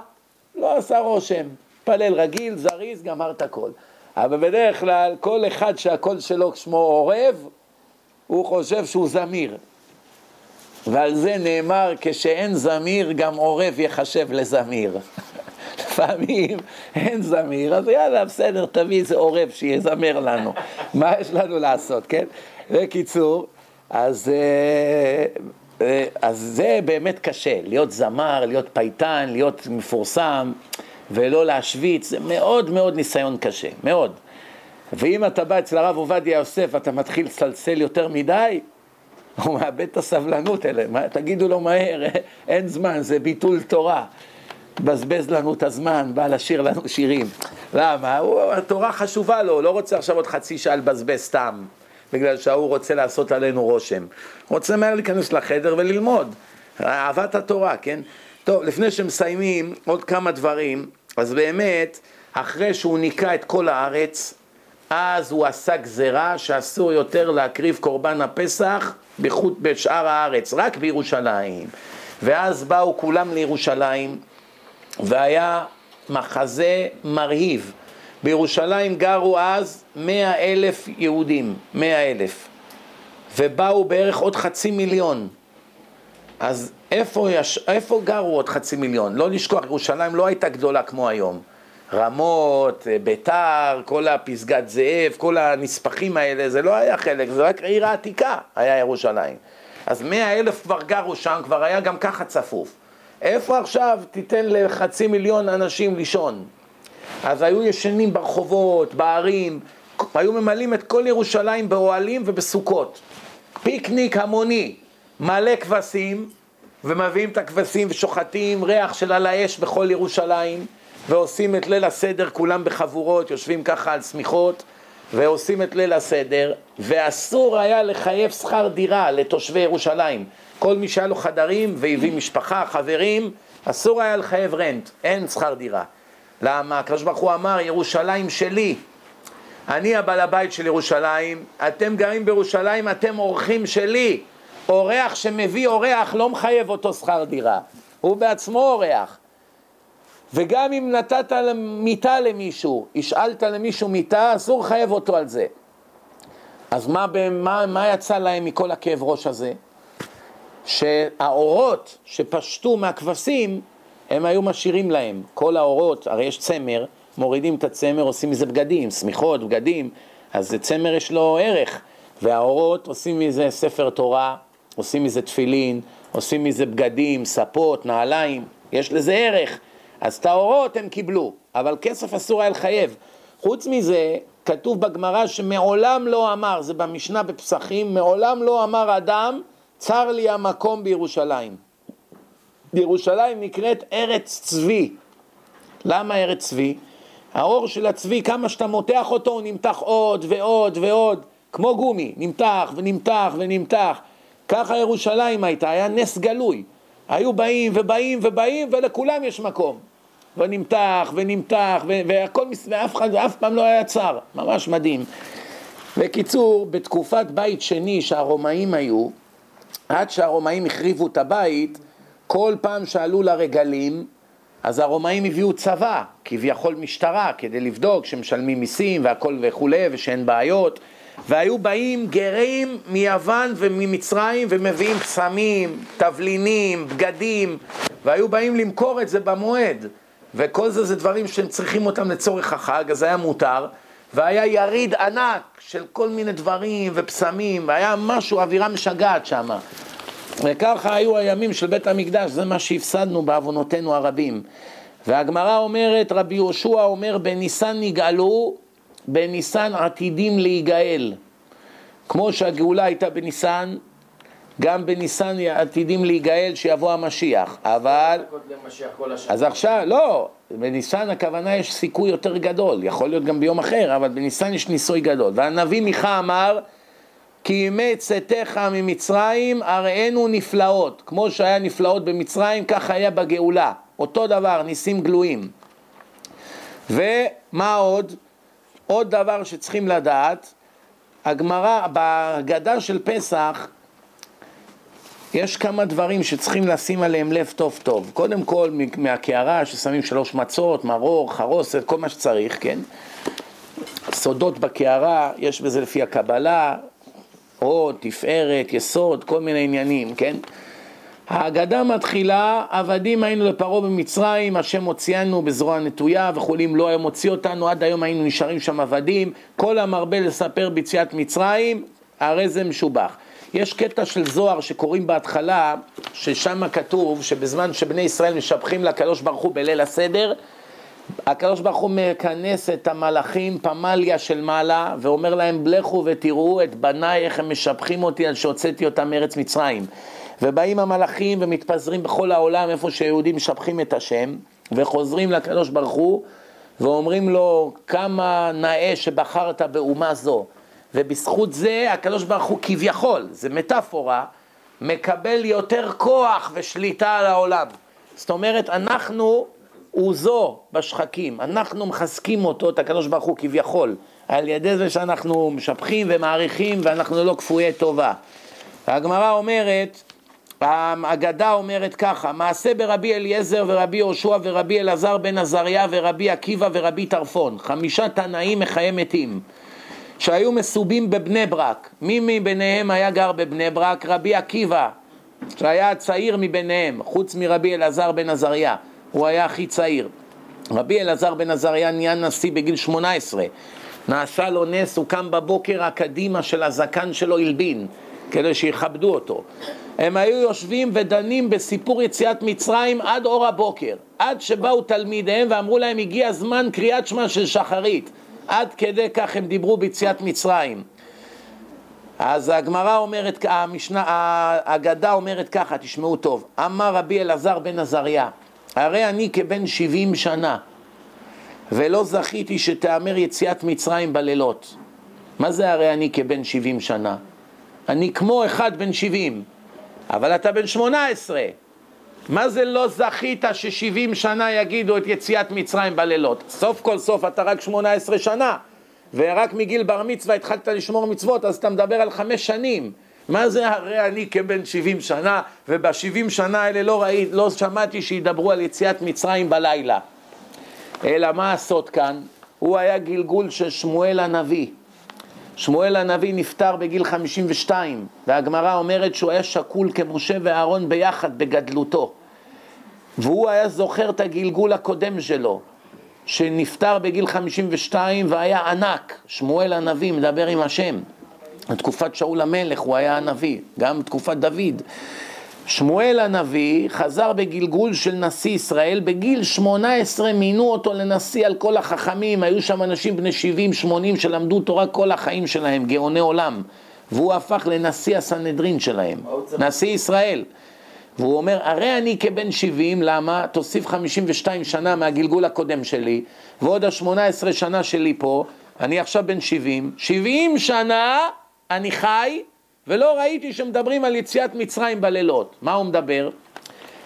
A: לא עשה רושם. פלל רגיל, זריז, גמר את הכל. אבל בדרך כלל, כל אחד שהקול שלו שמו עורב, הוא חושב שהוא זמיר. ועל זה נאמר, כשאין זמיר, גם עורב יחשב לזמיר. [LAUGHS] לפעמים אין זמיר, אז יאללה, בסדר, תביא איזה עורב שיזמר לנו. [LAUGHS] מה יש לנו לעשות, כן? בקיצור, אז, אה, אה, אז זה באמת קשה, להיות זמר, להיות פייטן, להיות מפורסם, ולא להשוויץ, זה מאוד מאוד ניסיון קשה, מאוד. ואם אתה בא אצל הרב עובדיה יוסף, אתה מתחיל לצלצל יותר מדי, הוא מאבד את הסבלנות אליהם, תגידו לו מהר, [LAUGHS] אין זמן, זה ביטול תורה. בזבז לנו את הזמן, בא לשיר לנו שירים. למה? הוא, התורה חשובה לו, הוא לא רוצה עכשיו עוד חצי שעה לבזבז סתם, בגלל שההוא רוצה לעשות עלינו רושם. הוא רוצה מהר להיכנס לחדר וללמוד. אהבת התורה, כן? טוב, לפני שמסיימים, עוד כמה דברים. אז באמת, אחרי שהוא ניקה את כל הארץ, אז הוא עשה גזרה שאסור יותר להקריב קורבן הפסח בחוט בשאר הארץ, רק בירושלים. ואז באו כולם לירושלים, והיה מחזה מרהיב. בירושלים גרו אז מאה אלף יהודים, מאה אלף, ובאו בערך עוד חצי מיליון. אז איפה, יש, איפה גרו עוד חצי מיליון? לא לשכוח, ירושלים לא הייתה גדולה כמו היום. רמות, ביתר, כל הפסגת זאב, כל הנספחים האלה, זה לא היה חלק, זה רק עיר העתיקה היה ירושלים. אז מאה אלף כבר גרו שם, כבר היה גם ככה צפוף. איפה עכשיו תיתן לחצי מיליון אנשים לישון? אז היו ישנים ברחובות, בערים, היו ממלאים את כל ירושלים באוהלים ובסוכות. פיקניק המוני, מלא כבשים, ומביאים את הכבשים ושוחטים ריח של על האש בכל ירושלים, ועושים את ליל הסדר כולם בחבורות, יושבים ככה על שמיכות, ועושים את ליל הסדר, ואסור היה לחייב שכר דירה לתושבי ירושלים. כל מי שהיה לו חדרים והביא משפחה, חברים, אסור היה לחייב רנט, אין שכר דירה. למה? הקדוש ברוך הוא אמר, ירושלים שלי. אני הבעל הבית של ירושלים, אתם גרים בירושלים, אתם אורחים שלי. אורח שמביא אורח לא מחייב אותו שכר דירה, הוא בעצמו אורח. וגם אם נתת מיטה למישהו, השאלת למישהו מיטה, אסור לחייב אותו על זה. אז מה, מה, מה יצא להם מכל הכאב ראש הזה? שהאורות שפשטו מהכבשים, הם היו משאירים להם. כל האורות, הרי יש צמר, מורידים את הצמר, עושים מזה בגדים, שמיכות, בגדים, אז צמר יש לו ערך. והאורות עושים מזה ספר תורה, עושים מזה תפילין, עושים מזה בגדים, ספות, נעליים, יש לזה ערך. אז את האורות הם קיבלו, אבל כסף אסור היה לחייב. חוץ מזה, כתוב בגמרא שמעולם לא אמר, זה במשנה בפסחים, מעולם לא אמר אדם, צר לי המקום בירושלים. ירושלים נקראת ארץ צבי. למה ארץ צבי? האור של הצבי, כמה שאתה מותח אותו, הוא נמתח עוד ועוד ועוד, כמו גומי, נמתח ונמתח ונמתח. ככה ירושלים הייתה, היה נס גלוי. היו באים ובאים ובאים ולכולם יש מקום. ונמתח ונמתח והכל, ואף אחד, אף פעם לא היה צר, ממש מדהים. בקיצור, בתקופת בית שני שהרומאים היו, עד שהרומאים החריבו את הבית, כל פעם שעלו לרגלים, אז הרומאים הביאו צבא, כביכול משטרה, כדי לבדוק שמשלמים מיסים והכל וכולי, ושאין בעיות. והיו באים גרים מיוון וממצרים ומביאים פסמים, תבלינים, בגדים, והיו באים למכור את זה במועד. וכל זה זה דברים שהם צריכים אותם לצורך החג, אז היה מותר. והיה יריד ענק של כל מיני דברים ופסמים, והיה משהו, אווירה משגעת שם. וככה היו הימים של בית המקדש, זה מה שהפסדנו בעוונותינו הרבים. והגמרא אומרת, רבי יהושע אומר, בניסן נגאלו, בניסן עתידים להיגאל. כמו שהגאולה הייתה בניסן, גם בניסן עתידים להיגאל שיבוא המשיח, אבל... אז עכשיו, לא, בניסן הכוונה יש סיכוי יותר גדול, יכול להיות גם ביום אחר, אבל בניסן יש ניסוי גדול. והנביא מיכה אמר, כי ימי צאתך ממצרים הראינו נפלאות, כמו שהיה נפלאות במצרים, ככה היה בגאולה, אותו דבר, ניסים גלויים. ומה עוד? עוד דבר שצריכים לדעת, הגמרא, בהגדה של פסח, יש כמה דברים שצריכים לשים עליהם לב טוב טוב. קודם כל, מהקערה ששמים שלוש מצות, מרור, חרוסת, כל מה שצריך, כן? סודות בקערה, יש בזה לפי הקבלה, הוד, תפארת, יסוד, כל מיני עניינים, כן? ההגדה מתחילה, עבדים היינו לפרעה במצרים, השם הוציאנו בזרוע נטויה וכולי, אם לא היה מוציא אותנו, עד היום היינו נשארים שם עבדים, כל המרבה לספר ביציאת מצרים, הרי זה משובח. יש קטע של זוהר שקוראים בהתחלה, ששם כתוב שבזמן שבני ישראל משבחים לקדוש ברוך הוא בליל הסדר, הקדוש ברוך הוא מכנס את המלאכים פמליה של מעלה ואומר להם לכו ותראו את בניי איך הם משבחים אותי על שהוצאתי אותם מארץ מצרים ובאים המלאכים ומתפזרים בכל העולם איפה שיהודים משבחים את השם וחוזרים לקדוש ברוך הוא ואומרים לו כמה נאה שבחרת באומה זו ובזכות זה הקדוש ברוך הוא כביכול, זה מטאפורה, מקבל יותר כוח ושליטה על העולם. זאת אומרת, אנחנו עוזו בשחקים, אנחנו מחזקים אותו, את הקדוש ברוך הוא כביכול, על ידי זה שאנחנו משבחים ומעריכים ואנחנו לא כפויי טובה. הגמרא אומרת, האגדה אומרת ככה, מעשה ברבי אליעזר ורבי יהושע ורבי אלעזר בן עזריה ורבי עקיבא ורבי טרפון, חמישה תנאים מחיי מתים. שהיו מסובים בבני ברק. מי מביניהם היה גר בבני ברק? רבי עקיבא, שהיה הצעיר מביניהם, חוץ מרבי אלעזר בן עזריה, הוא היה הכי צעיר. רבי אלעזר בן עזריה נהיה נשיא בגיל 18. נעשה לו נס, הוא קם בבוקר, הקדימה של הזקן שלו הלבין, כדי שיכבדו אותו. הם היו יושבים ודנים בסיפור יציאת מצרים עד אור הבוקר, עד שבאו תלמידיהם ואמרו להם הגיע זמן קריאת שמע של שחרית. עד כדי כך הם דיברו ביציאת מצרים. אז הגמרא אומרת, המשנה, האגדה אומרת ככה, תשמעו טוב, אמר רבי אלעזר בן עזריה, הרי אני כבן שבעים שנה, ולא זכיתי שתאמר יציאת מצרים בלילות. מה זה הרי אני כבן שבעים שנה? אני כמו אחד בן שבעים, אבל אתה בן שמונה עשרה. מה זה לא זכית ששבעים שנה יגידו את יציאת מצרים בלילות? סוף כל סוף אתה רק שמונה עשרה שנה ורק מגיל בר מצווה התחלת לשמור מצוות אז אתה מדבר על חמש שנים מה זה הרי אני כבן שבעים שנה ובשבעים שנה האלה לא ראית, לא שמעתי שידברו על יציאת מצרים בלילה אלא מה הסוד כאן? הוא היה גלגול של שמואל הנביא שמואל הנביא נפטר בגיל 52, והגמרא אומרת שהוא היה שקול כמשה ואהרון ביחד בגדלותו. והוא היה זוכר את הגלגול הקודם שלו, שנפטר בגיל 52 והיה ענק, שמואל הנביא מדבר עם השם. בתקופת שאול המלך הוא היה הנביא, גם בתקופת דוד. שמואל הנביא חזר בגלגול של נשיא ישראל, בגיל 18 מינו אותו לנשיא על כל החכמים, היו שם אנשים בני 70-80 שלמדו תורה כל החיים שלהם, גאוני עולם, והוא הפך לנשיא הסנהדרין שלהם, נשיא ישראל. והוא אומר, הרי אני כבן 70, למה? תוסיף 52 שנה מהגלגול הקודם שלי, ועוד ה-18 שנה שלי פה, אני עכשיו בן 70, 70 שנה אני חי ולא ראיתי שמדברים על יציאת מצרים בלילות. מה הוא מדבר?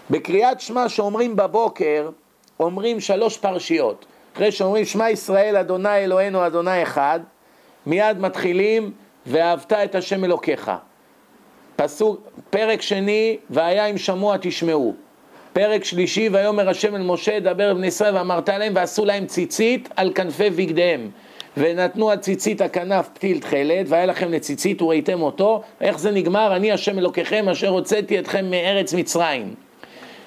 A: בקריאת שמע שאומרים בבוקר, אומרים שלוש פרשיות. אחרי שאומרים שמע ישראל אדוני אלוהינו אדוני אחד, מיד מתחילים ואהבת את השם אלוקיך. פסוק, פרק שני, והיה אם שמוע תשמעו. פרק שלישי, ויאמר השם אל משה, דבר בני ישראל ואמרת להם, ועשו להם ציצית על כנפי בגדיהם. ונתנו הציצית הכנף פתיל תכלת, והיה לכם לציצית וראיתם אותו, איך זה נגמר? אני השם אלוקיכם אשר הוצאתי אתכם מארץ מצרים.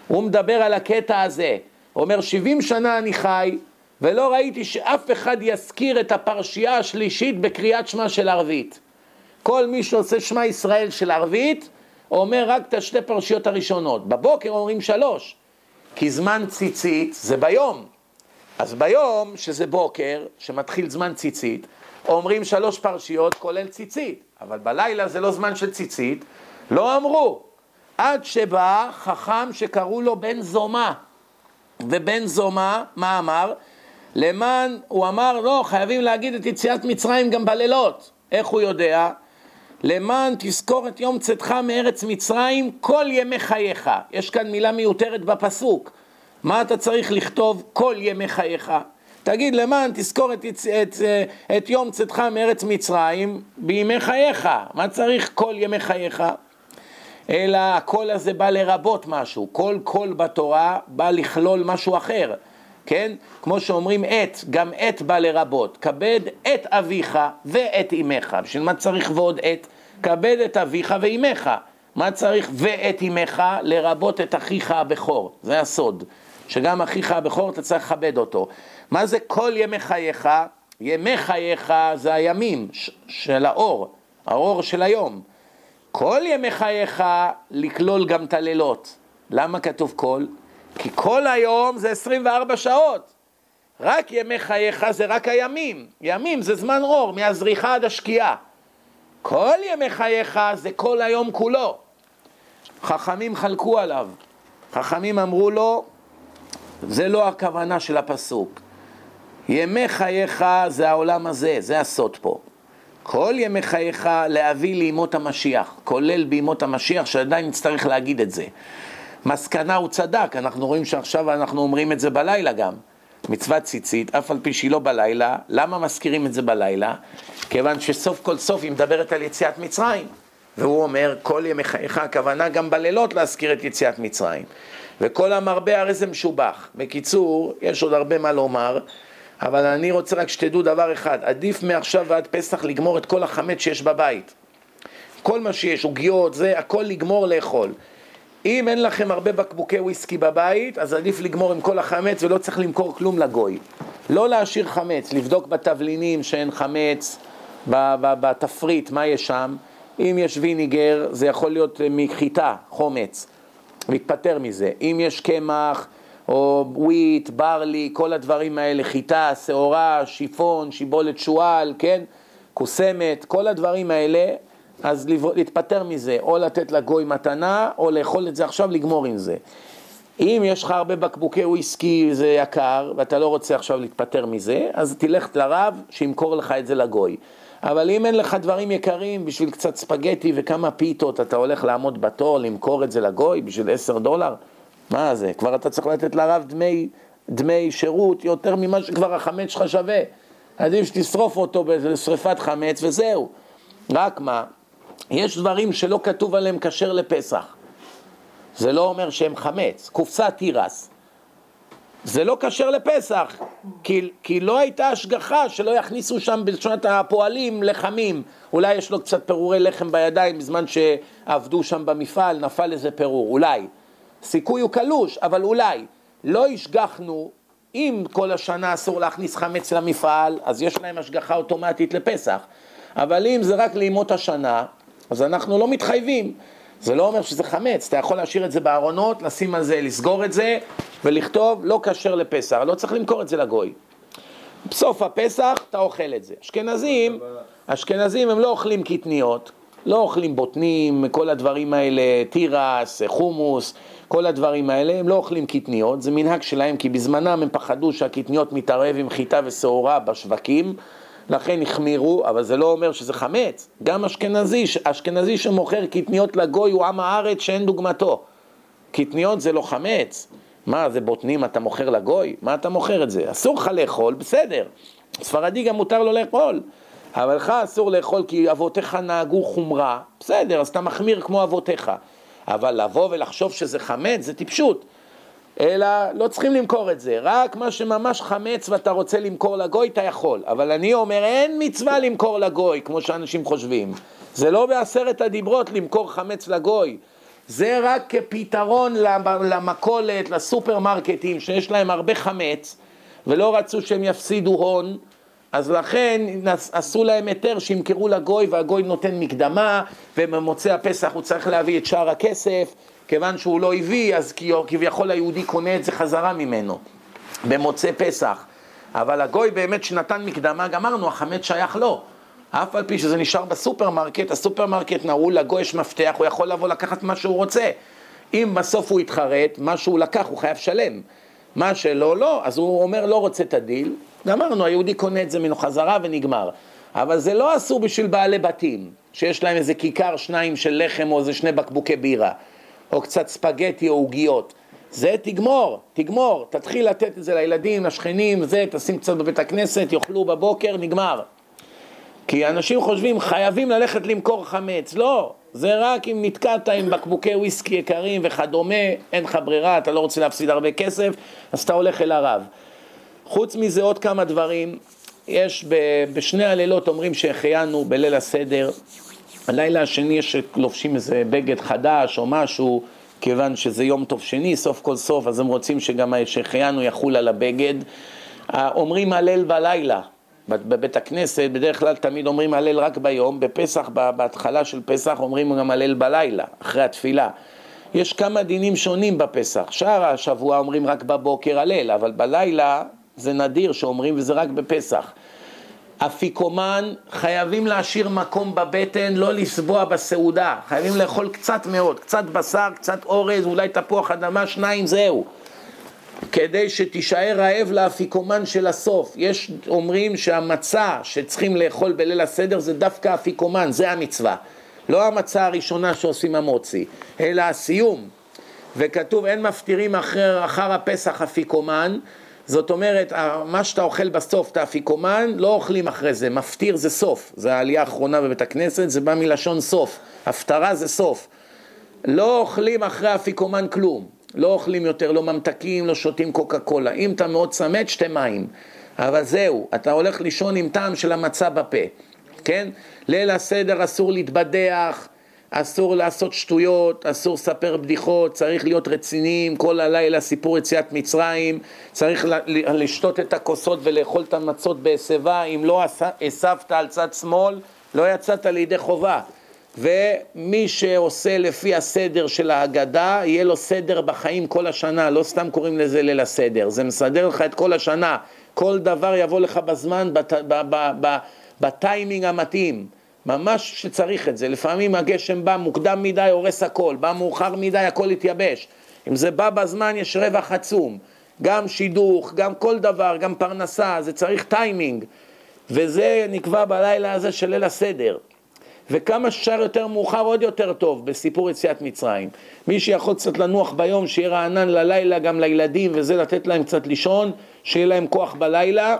A: הוא מדבר על הקטע הזה, הוא אומר שבעים שנה אני חי, ולא ראיתי שאף אחד יזכיר את הפרשייה השלישית בקריאת שמע של ערבית. כל מי שעושה שמע ישראל של ערבית, אומר רק את השתי פרשיות הראשונות. בבוקר אומרים שלוש, כי זמן ציצית זה ביום. אז ביום, שזה בוקר, שמתחיל זמן ציצית, אומרים שלוש פרשיות כולל ציצית, אבל בלילה זה לא זמן של ציצית, לא אמרו. עד שבא חכם שקראו לו בן זומה, ובן זומה, מה אמר? למען, הוא אמר, לא, חייבים להגיד את יציאת מצרים גם בלילות. איך הוא יודע? למען תזכור את יום צאתך מארץ מצרים כל ימי חייך. יש כאן מילה מיותרת בפסוק. מה אתה צריך לכתוב כל ימי חייך? תגיד למען תזכור את, את, את, את יום צאתך מארץ מצרים בימי חייך, מה צריך כל ימי חייך? אלא הקול הזה בא לרבות משהו, כל קול בתורה בא לכלול משהו אחר, כן? כמו שאומרים עת, גם עת בא לרבות, כבד את אביך ואת אמך, בשביל מה צריך ועוד עת? כבד את אביך ואמך, מה צריך? ואת אמך, לרבות את אחיך הבכור. זה הסוד. שגם אחיך הבכור אתה צריך לכבד אותו. מה זה כל ימי חייך? ימי חייך זה הימים של האור, האור של היום. כל ימי חייך לכלול גם את הלילות. למה כתוב כל? כי כל היום זה 24 שעות. רק ימי חייך זה רק הימים. ימים זה זמן אור, מהזריחה עד השקיעה. כל ימי חייך זה כל היום כולו. חכמים חלקו עליו. חכמים אמרו לו, זה לא הכוונה של הפסוק. ימי חייך זה העולם הזה, זה הסוד פה. כל ימי חייך להביא לימות המשיח, כולל בימות המשיח, שעדיין נצטרך להגיד את זה. מסקנה הוא צדק, אנחנו רואים שעכשיו אנחנו אומרים את זה בלילה גם. מצוות ציצית, אף על פי שהיא לא בלילה, למה מזכירים את זה בלילה? כיוון שסוף כל סוף היא מדברת על יציאת מצרים. והוא אומר, כל ימי חייך, הכוונה גם בלילות להזכיר את יציאת מצרים. וכל המרבה הרי זה משובח. בקיצור, יש עוד הרבה מה לומר, אבל אני רוצה רק שתדעו דבר אחד, עדיף מעכשיו ועד פסח לגמור את כל החמץ שיש בבית. כל מה שיש, עוגיות, זה, הכל לגמור לאכול. אם אין לכם הרבה בקבוקי וויסקי בבית, אז עדיף לגמור עם כל החמץ ולא צריך למכור כלום לגוי. לא להשאיר חמץ, לבדוק בתבלינים שאין חמץ, בתפריט, מה יש שם. אם יש ויניגר, זה יכול להיות מחיטה, חומץ, להתפטר מזה. אם יש קמח, או וויט, ברלי, כל הדברים האלה, חיטה, שעורה, שיפון, שיבולת שועל, כן? קוסמת, כל הדברים האלה, אז להתפטר מזה, או לתת לגוי מתנה, או לאכול את זה עכשיו, לגמור עם זה. אם יש לך הרבה בקבוקי וויסקי, זה יקר, ואתה לא רוצה עכשיו להתפטר מזה, אז תלך לרב שימכור לך את זה לגוי. אבל אם אין לך דברים יקרים, בשביל קצת ספגטי וכמה פיתות, אתה הולך לעמוד בתור, למכור את זה לגוי בשביל עשר דולר? מה זה? כבר אתה צריך לתת לרב דמי, דמי שירות יותר ממה שכבר החמץ שלך שווה. עדיף שתשרוף אותו בשרפת חמץ וזהו. רק מה, יש דברים שלא כתוב עליהם כשר לפסח. זה לא אומר שהם חמץ. קופסת תירס. זה לא כשר לפסח, כי, כי לא הייתה השגחה שלא יכניסו שם בשנת הפועלים לחמים. אולי יש לו קצת פירורי לחם בידיים בזמן שעבדו שם במפעל, נפל איזה פירור, אולי. סיכוי הוא קלוש, אבל אולי. לא השגחנו, אם כל השנה אסור להכניס חמץ למפעל, אז יש להם השגחה אוטומטית לפסח. אבל אם זה רק לימות השנה, אז אנחנו לא מתחייבים. זה לא אומר שזה חמץ, אתה יכול להשאיר את זה בארונות, לשים על זה, לסגור את זה ולכתוב לא כשר לפסח, לא צריך למכור את זה לגוי. בסוף הפסח אתה אוכל את זה. אשכנזים, אשכנזים הם לא אוכלים קטניות, לא אוכלים בוטנים, כל הדברים האלה, תירס, חומוס, כל הדברים האלה, הם לא אוכלים קטניות, זה מנהג שלהם כי בזמנם הם פחדו שהקטניות מתערב עם חיטה ושעורה בשווקים לכן החמירו, אבל זה לא אומר שזה חמץ. גם אשכנזי, אשכנזי שמוכר קטניות לגוי הוא עם הארץ שאין דוגמתו. קטניות זה לא חמץ. מה, זה בוטנים אתה מוכר לגוי? מה אתה מוכר את זה? אסור לך לאכול, בסדר. ספרדי גם מותר לו לאכול. אבל לך אסור לאכול כי אבותיך נהגו חומרה, בסדר, אז אתה מחמיר כמו אבותיך. אבל לבוא ולחשוב שזה חמץ זה טיפשות. אלא לא צריכים למכור את זה, רק מה שממש חמץ ואתה רוצה למכור לגוי, אתה יכול. אבל אני אומר, אין מצווה למכור לגוי, כמו שאנשים חושבים. זה לא בעשרת הדיברות למכור חמץ לגוי. זה רק כפתרון למכולת, לסופרמרקטים, שיש להם הרבה חמץ, ולא רצו שהם יפסידו הון, אז לכן עשו להם היתר שימכרו לגוי, והגוי נותן מקדמה, ובמוצאי הפסח הוא צריך להביא את שאר הכסף. כיוון שהוא לא הביא, אז כביכול היהודי קונה את זה חזרה ממנו, במוצאי פסח. אבל הגוי באמת שנתן מקדמה, גמרנו, החמץ שייך לו. אף על פי שזה נשאר בסופרמרקט, הסופרמרקט נעול, לגוי יש מפתח, הוא יכול לבוא לקחת מה שהוא רוצה. אם בסוף הוא יתחרט, מה שהוא לקח הוא חייב לשלם. מה שלא, לא, אז הוא אומר לא רוצה את הדיל, גמרנו, היהודי קונה את זה ממנו חזרה ונגמר. אבל זה לא אסור בשביל בעלי בתים, שיש להם איזה כיכר שניים של לחם או איזה שני בקבוקי בירה. או קצת ספגטי או עוגיות. זה תגמור, תגמור, תתחיל לתת את זה לילדים, לשכנים, זה, תשים קצת בבית הכנסת, יאכלו בבוקר, נגמר. כי אנשים חושבים, חייבים ללכת למכור חמץ. לא, זה רק אם נתקעת עם בקבוקי וויסקי יקרים וכדומה, אין לך ברירה, אתה לא רוצה להפסיד הרבה כסף, אז אתה הולך אל הרב. חוץ מזה עוד כמה דברים, יש בשני הלילות אומרים שהחיינו בליל הסדר, הלילה השני יש שלובשים איזה בגד חדש או משהו, כיוון שזה יום טוב שני, סוף כל סוף, אז הם רוצים שגם שהחיינו יחול על הבגד. אומרים הלל בלילה, בבית הכנסת, בדרך כלל תמיד אומרים הלל רק ביום, בפסח, בהתחלה של פסח אומרים גם הלל בלילה, אחרי התפילה. יש כמה דינים שונים בפסח, שאר השבוע אומרים רק בבוקר הלל, אבל בלילה זה נדיר שאומרים וזה רק בפסח. אפיקומן חייבים להשאיר מקום בבטן, לא לסבוע בסעודה, חייבים לאכול קצת מאוד, קצת בשר, קצת אורז, אולי תפוח אדמה, שניים, זהו. כדי שתישאר רעב לאפיקומן של הסוף. יש אומרים שהמצה שצריכים לאכול בליל הסדר זה דווקא אפיקומן, זה המצווה. לא המצה הראשונה שעושים המוצי, אלא הסיום. וכתוב אין מפטירים אחר, אחר הפסח אפיקומן, זאת אומרת, מה שאתה אוכל בסוף, את האפיקומן, לא אוכלים אחרי זה, מפטיר זה סוף, זה העלייה האחרונה בבית הכנסת, זה בא מלשון סוף, הפטרה זה סוף. לא אוכלים אחרי אפיקומן כלום, לא אוכלים יותר, לא ממתקים, לא שותים קוקה קולה. אם אתה מאוד צמא, שתי מים. אבל זהו, אתה הולך לישון עם טעם של המצה בפה, כן? ליל הסדר אסור להתבדח, אסור לעשות שטויות, אסור לספר בדיחות, צריך להיות רציניים, כל הלילה סיפור יציאת מצרים, צריך לשתות את הכוסות ולאכול את המצות בהסבה, אם לא הסבת על צד שמאל, לא יצאת לידי חובה. ומי שעושה לפי הסדר של ההגדה, יהיה לו סדר בחיים כל השנה, לא סתם קוראים לזה ליל הסדר, זה מסדר לך את כל השנה, כל דבר יבוא לך בזמן, בת, ב, ב, ב, בטיימינג המתאים, ממש שצריך את זה, לפעמים הגשם בא מוקדם מדי, הורס הכל, בא מאוחר מדי, הכל יתייבש, אם זה בא בזמן יש רווח עצום, גם שידוך, גם כל דבר, גם פרנסה, זה צריך טיימינג, וזה נקבע בלילה הזה של ליל הסדר. וכמה שאפשר יותר מאוחר עוד יותר טוב בסיפור יציאת מצרים. מי שיכול קצת לנוח ביום, שיהיה רענן ללילה גם לילדים וזה, לתת להם קצת לישון, שיהיה להם כוח בלילה.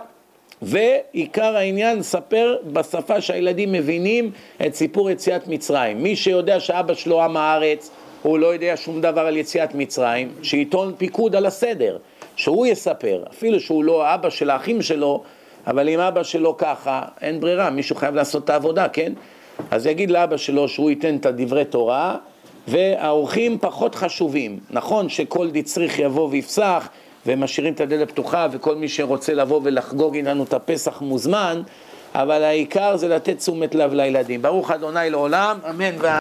A: ועיקר העניין, ספר בשפה שהילדים מבינים את סיפור יציאת מצרים. מי שיודע שאבא שלו עם הארץ, הוא לא יודע שום דבר על יציאת מצרים, שייתון פיקוד על הסדר, שהוא יספר, אפילו שהוא לא אבא של האחים שלו, אבל אם אבא שלו ככה, אין ברירה, מישהו חייב לעשות את העבודה, כן? אז יגיד לאבא שלו שהוא ייתן את הדברי תורה, והאורחים פחות חשובים. נכון שכל דצריך יבוא ויפסח, ומשאירים את הדלת פתוחה, וכל מי שרוצה לבוא ולחגוג איתנו את הפסח מוזמן, אבל העיקר זה לתת תשומת לב לילדים. ברוך אדוני לעולם, אמן.